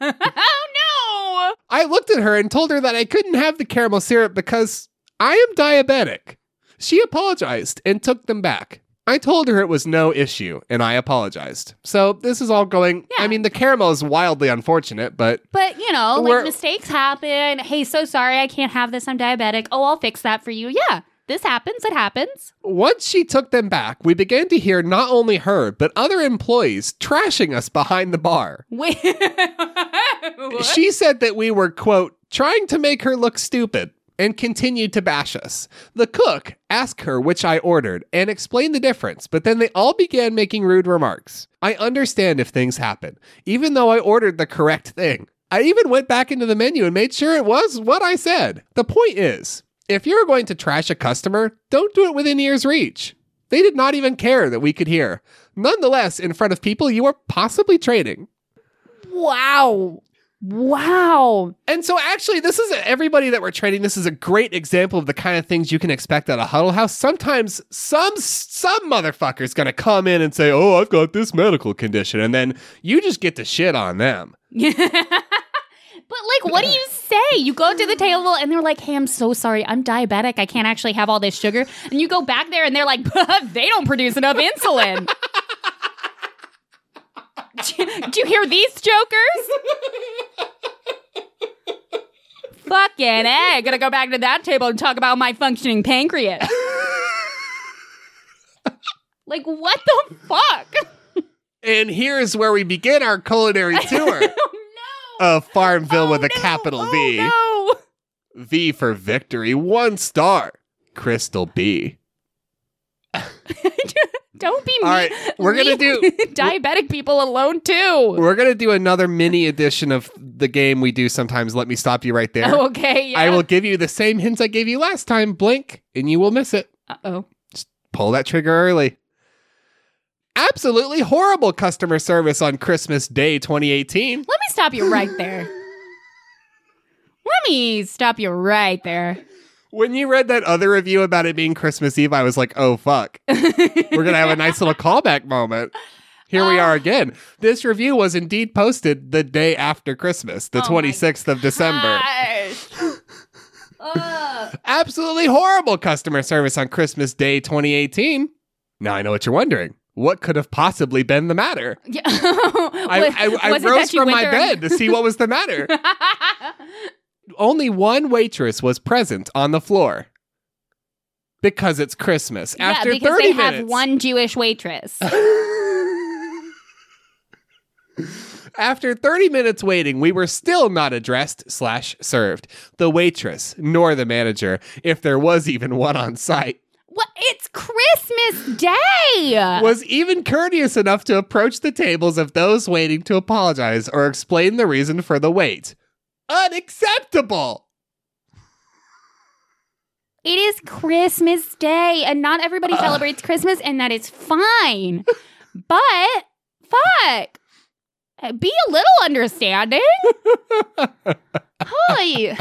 no! I looked at her and told her that I couldn't have the caramel syrup because I am diabetic. She apologized and took them back. I told her it was no issue and I apologized. So this is all going. Yeah. I mean, the caramel is wildly unfortunate, but But you know, like mistakes happen. Hey, so sorry, I can't have this. I'm diabetic. Oh, I'll fix that for you. Yeah, this happens. It happens. once she took them back, we began to hear not only her, but other employees trashing us behind the bar. Wait. She said that we were, quote, trying to make her look stupid and continued to bash us. The cook asked her which I ordered and explained the difference, but then they all began making rude remarks. I understand if things happen, even though I ordered the correct thing. I even went back into the menu and made sure it was what I said. The point is, if you're going to trash a customer, don't do it within ear's reach. They did not even care that we could hear. Nonetheless, in front of people you are possibly trading. wow. Wow. And so, actually, this is everybody that we're training This is a great example of the kind of things you can expect at a huddle house. Sometimes, some some motherfucker's gonna come in and say, "Oh, I've got this medical condition," and then you just get to shit on them. Yeah. but like, what do you say? You go to the table and they're like, "Hey, I'm so sorry. I'm diabetic. I can't actually have all this sugar." And you go back there and they're like, "They don't produce enough insulin." Do, do you hear these jokers? Fucking A. Gonna go back to that table and talk about my functioning pancreas. like, what the fuck? And here's where we begin our culinary tour oh, no. of Farmville with Oh, a no. capital Oh, V. no. V for victory, one star. Crystal B. Don't be mean. All right, we're gonna do- diabetic people alone too. We're gonna do another mini edition of the game we do sometimes. Let me stop you right there. Oh, okay. Yeah. I will give you the same hints I gave you last time. Blink, and you will miss it. Uh oh. Just pull that trigger early. Absolutely horrible customer service on Christmas Day 2018. Let me stop you right there. Let me stop you right there. When you read that other review about it being Christmas Eve, I was like, oh, fuck. We're going to have a nice little callback moment. Here we uh, are again. This review was indeed posted the day after Christmas, the Oh my 26th of December. Gosh. Ugh. Absolutely horrible customer service on Christmas Day 2018. Now I know what you're wondering. what could have possibly been the matter? Yeah. I, Was- I, I was it rose that you from went my there- bed to see what was the matter. Only one waitress was present on the floor because it's Christmas. yeah, After because 30 they minutes, have one Jewish waitress. After 30 minutes waiting, we were still not addressed slash served. The waitress, nor the manager, if there was even one on site, what? It's Christmas Day. was even courteous enough to approach the tables of those waiting to apologize or explain the reason for the wait. Unacceptable! It is Christmas Day, and not everybody celebrates Christmas, and that is fine. but fuck, be a little understanding. Holy,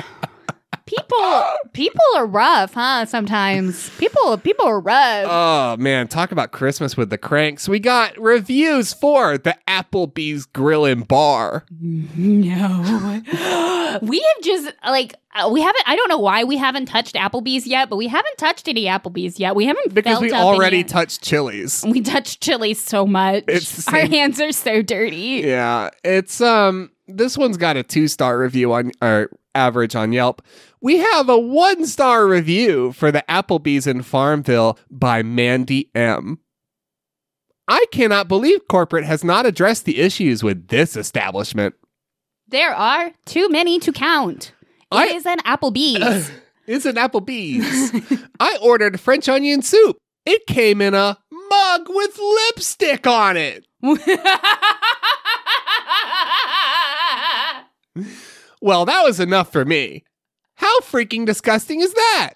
people, people are rough, huh? Sometimes people, people are rough. Oh man, talk about Christmas with the cranks. We got reviews for the Applebee's Grill and Bar. No. we have just like uh, we haven't I don't know why we haven't touched Applebee's yet, but we haven't touched any Applebee's yet. We haven't Because felt we up already any- touched Chili's. we touched Chili's so much. It's the Our hands are so dirty. Yeah, it's um this one's got a 2-star review on or average on Yelp. We have a 1-star review for the Applebee's in Farmville by Mandy M. I cannot believe corporate has not addressed the issues with this establishment. There are too many to count. It is I- an Applebee's. It's an Applebee's. I ordered French onion soup. It came in a mug with lipstick on it. Well, that was enough for me. How freaking disgusting is that?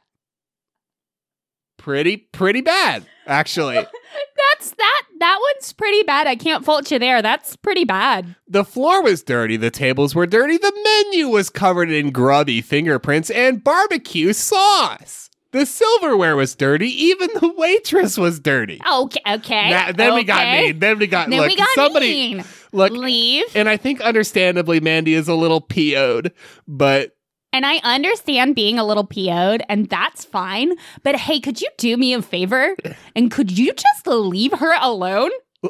Pretty, pretty bad, actually. That's that that one's pretty bad. I can't fault you there. That's pretty bad. the floor was dirty, the tables were dirty, the menu was covered in grubby fingerprints and barbecue sauce. The silverware was dirty, even the waitress was dirty. Okay, okay. Now- then we got okay. mean. Then we got Then look. we got somebody mean. look, Leave. and I think understandably, Mandy is a little PO'd, but And I understand being a little PO'd, and that's fine. But hey, could you do me a favor? And could you just leave her alone?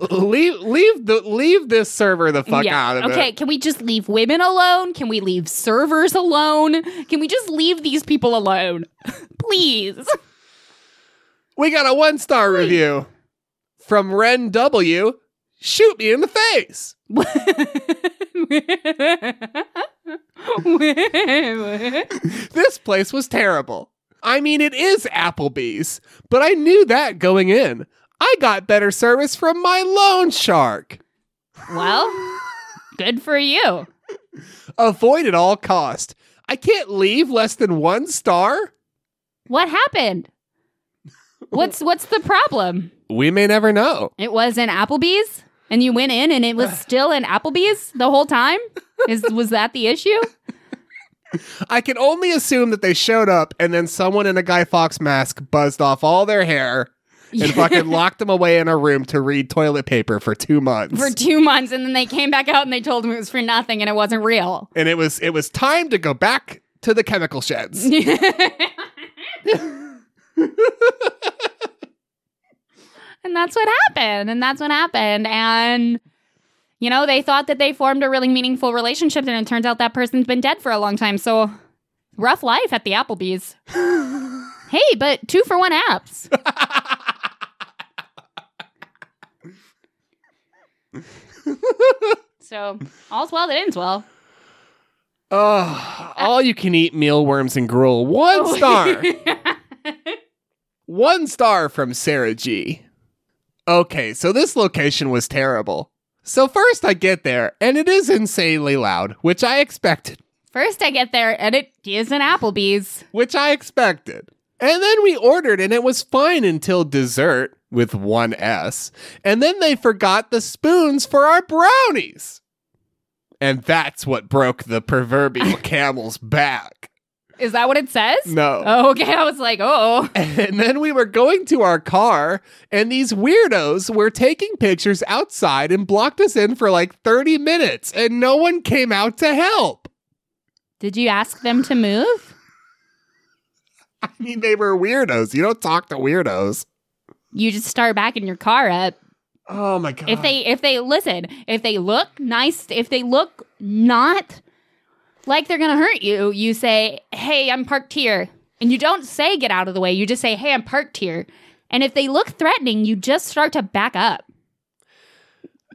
leave leave the leave this server the fuck out of okay, it. can we just leave women alone? Can we leave servers alone? Can we just leave these people alone? Please. We got a one star review from Ren W. Shoot me in the face. This place was terrible. I mean, it is Applebee's, but I knew that going in. I got better service from my loan shark. well, good for you. Avoid at all cost. I can't leave less than one star. What happened? What's what's the problem? We may never know. It was an Applebee's, and you went in, and it was still an Applebee's the whole time. Is was that the issue? I can only assume that they showed up and then someone in a Guy Fawkes mask buzzed off all their hair and fucking locked them away in a room to read toilet paper for two months. for two months, and then they came back out and they told him it was for nothing and it wasn't real. and it was it was time to go back to the chemical sheds. And that's what happened. And that's what happened. And, you know, they thought that they formed a really meaningful relationship, and it turns out that person's been dead for a long time. So, rough life at the Applebee's. hey, but two for one apps. so, all's well that ends well. Oh, all you can eat mealworms and gruel. One oh. star. One star from Sarah G. Okay, so this location was terrible. So first I get there, and it is insanely loud, which I expected. First, I get there, and it is an Applebee's. Which I expected. And then we ordered, and it was fine until dessert with one S. And then they forgot the spoons for our brownies. And that's what broke the proverbial camel's back. Is that what it says? No. Oh, okay. I was like, oh. And then we were going to our car, and these weirdos were taking pictures outside and blocked us in for like 30 minutes, and no one came out to help. Did you ask them to move? I mean, they were weirdos. You don't talk to weirdos. You just start backing your car up. Oh my god. If they if they listen, if they look nice, if they look not like they're gonna hurt you, you say, "Hey, I'm parked here," and you don't say "Get out of the way." You just say, "Hey, I'm parked here." And if they look threatening, you just start to back up.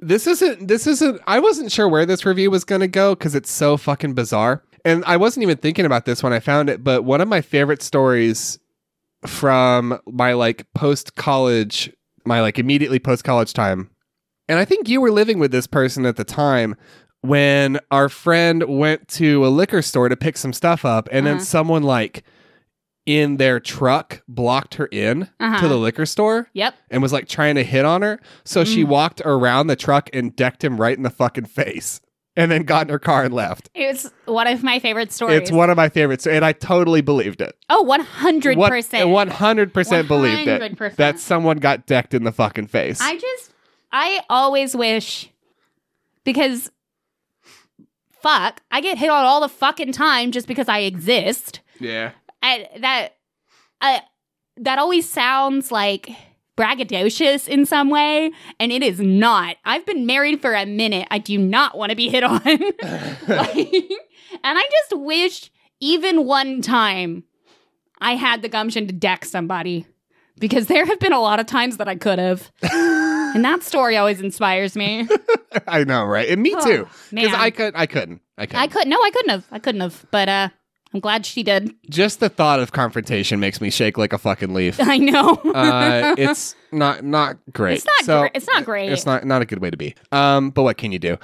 this isn't this isn't I wasn't sure where this review was going to go cuz it's so fucking bizarre. And I wasn't even thinking about this when I found it, but one of my favorite stories from my like post college my like immediately post college time. And I think you were living with this person at the time when our friend went to a liquor store to pick some stuff up and then Uh-huh. someone like in their truck blocked her in Uh-huh. to the liquor store Yep. and was like trying to hit on her. So she Mm. walked around the truck and decked him right in the fucking face and then got in her car and left. It's one of my favorite stories. It's one of my favorites. And I totally believed it. oh, 100%. What- 100% believed it. That someone got decked in the fucking face. I just, I always wish, because fuck, I get hit on all the fucking time just because I exist. yeah. I, that, I, that always sounds like braggadocious in some way, and it is not. I've been married for a minute. I do not want to be hit on. Like, and I just wish even one time I had the gumption to deck somebody because there have been a lot of times that I could have. and that story always inspires me. I know, right? And me Oh, too. Because. I could I couldn't. I couldn't. I could no, I couldn't have. I couldn't have. But uh I'm glad she did. Just the thought of confrontation makes me shake like a fucking leaf. I know. uh, it's not not great. It's not So, gr- it's not great. It's not not a good way to be. Um, but what can you do?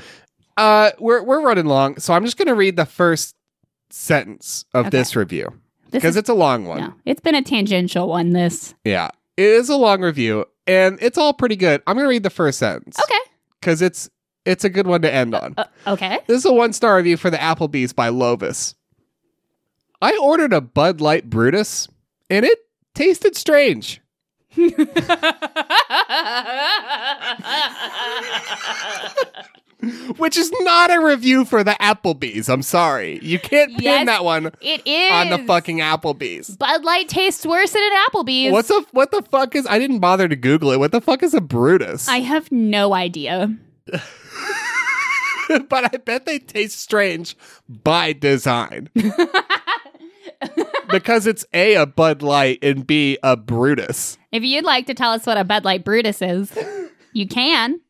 Uh, we're we're running long, so I'm just gonna read the first sentence of Okay. this review because it's a long one. no, it's been a tangential one this. Yeah, it is a long review, and it's all pretty good. I'm gonna read the first sentence. Okay. because it's it's a good one to end on. Uh, okay. This is a one star review for the Applebee's by Lovis. I ordered a Bud Light Brutus, and it tasted strange. Which is not a review for the Applebee's. I'm sorry. You can't pin Yes, that one it is on the fucking Applebee's. Bud Light tastes worse than an Applebee's. What's a what the fuck is I didn't bother to Google it. What the fuck is a Brutus? I have no idea. but I bet they taste strange by design. because it's A a Bud Light and B a Brutus. If you'd like to tell us what a Bud Light Brutus is, you can.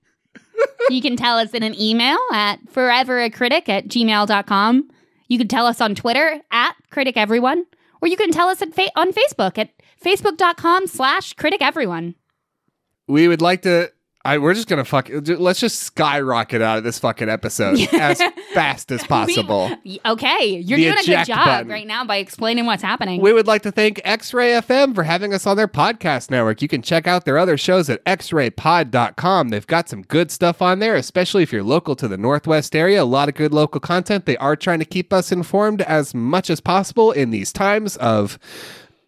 You can tell us in an email at foreveracritic at gmail.com. You can tell us on Twitter at critic everyone, or you can tell us at fa- on Facebook at facebook.com slash critic everyone. We would like to I, we're just gonna fuck. Let's just skyrocket out of this fucking episode as fast as possible. We- okay, you're The doing a good job button. right now by explaining what's happening. We would like to thank X Ray FM for having us on their podcast network. You can check out their other shows at xraypod.com. They've got some good stuff on there, especially if you're local to the Northwest area. A lot of good local content. They are trying to keep us informed as much as possible in these times of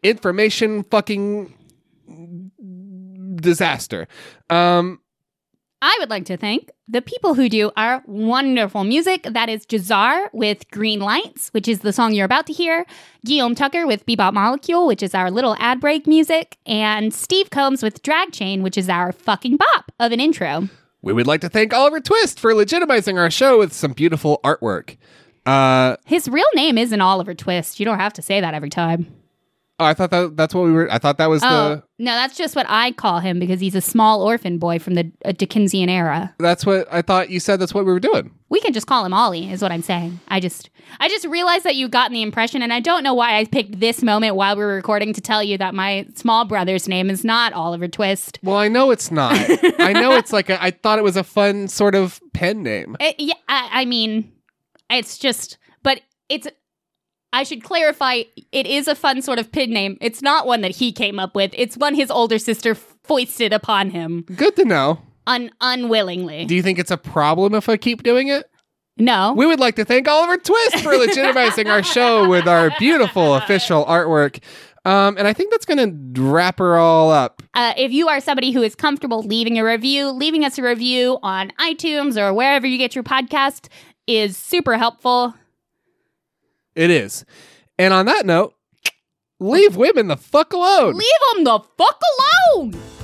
information fucking disaster. Um, I would like to thank the people who do our wonderful music. That is Jahzzar with Green Lights, which is the song you're about to hear, Guillaume Tucker with Bebop Molecule, which is our little ad break music, and Steve Combs with Drag Chain, which is our fucking bop of an intro. we would like to thank Oliver Twist for legitimizing our show with some beautiful artwork. Uh, His real name isn't Oliver Twist. You don't have to say that every time. Oh, I thought that that's what we were. I thought that was Oh, the. no, that's just what I call him because he's a small orphan boy from the uh, Dickensian era. That's what I thought you said. That's what we were doing. We can just call him Ollie, is what I'm saying. I just I just realized that you gotten the impression, and I don't know why I picked this moment while we were recording to tell you that my small brother's name is not Oliver Twist. Well, I know it's not. I know it's like a, I thought it was a fun sort of pen name. It- yeah, I, I mean, it's just, but it's. I should clarify. It is a fun sort of pin name. It's not one that he came up with. It's one his older sister foisted upon him Good to know. un- unwillingly. Do you think it's a problem if I keep doing it? no, We would like to thank Oliver Twist for legitimizing our show with our beautiful official artwork. Um, and I think that's going to wrap her all up. Uh, if you are somebody who is comfortable leaving a review, leaving us a review on iTunes or wherever you get your podcast is super helpful. It is. And on that note, leave women the fuck alone. Leave them the fuck alone.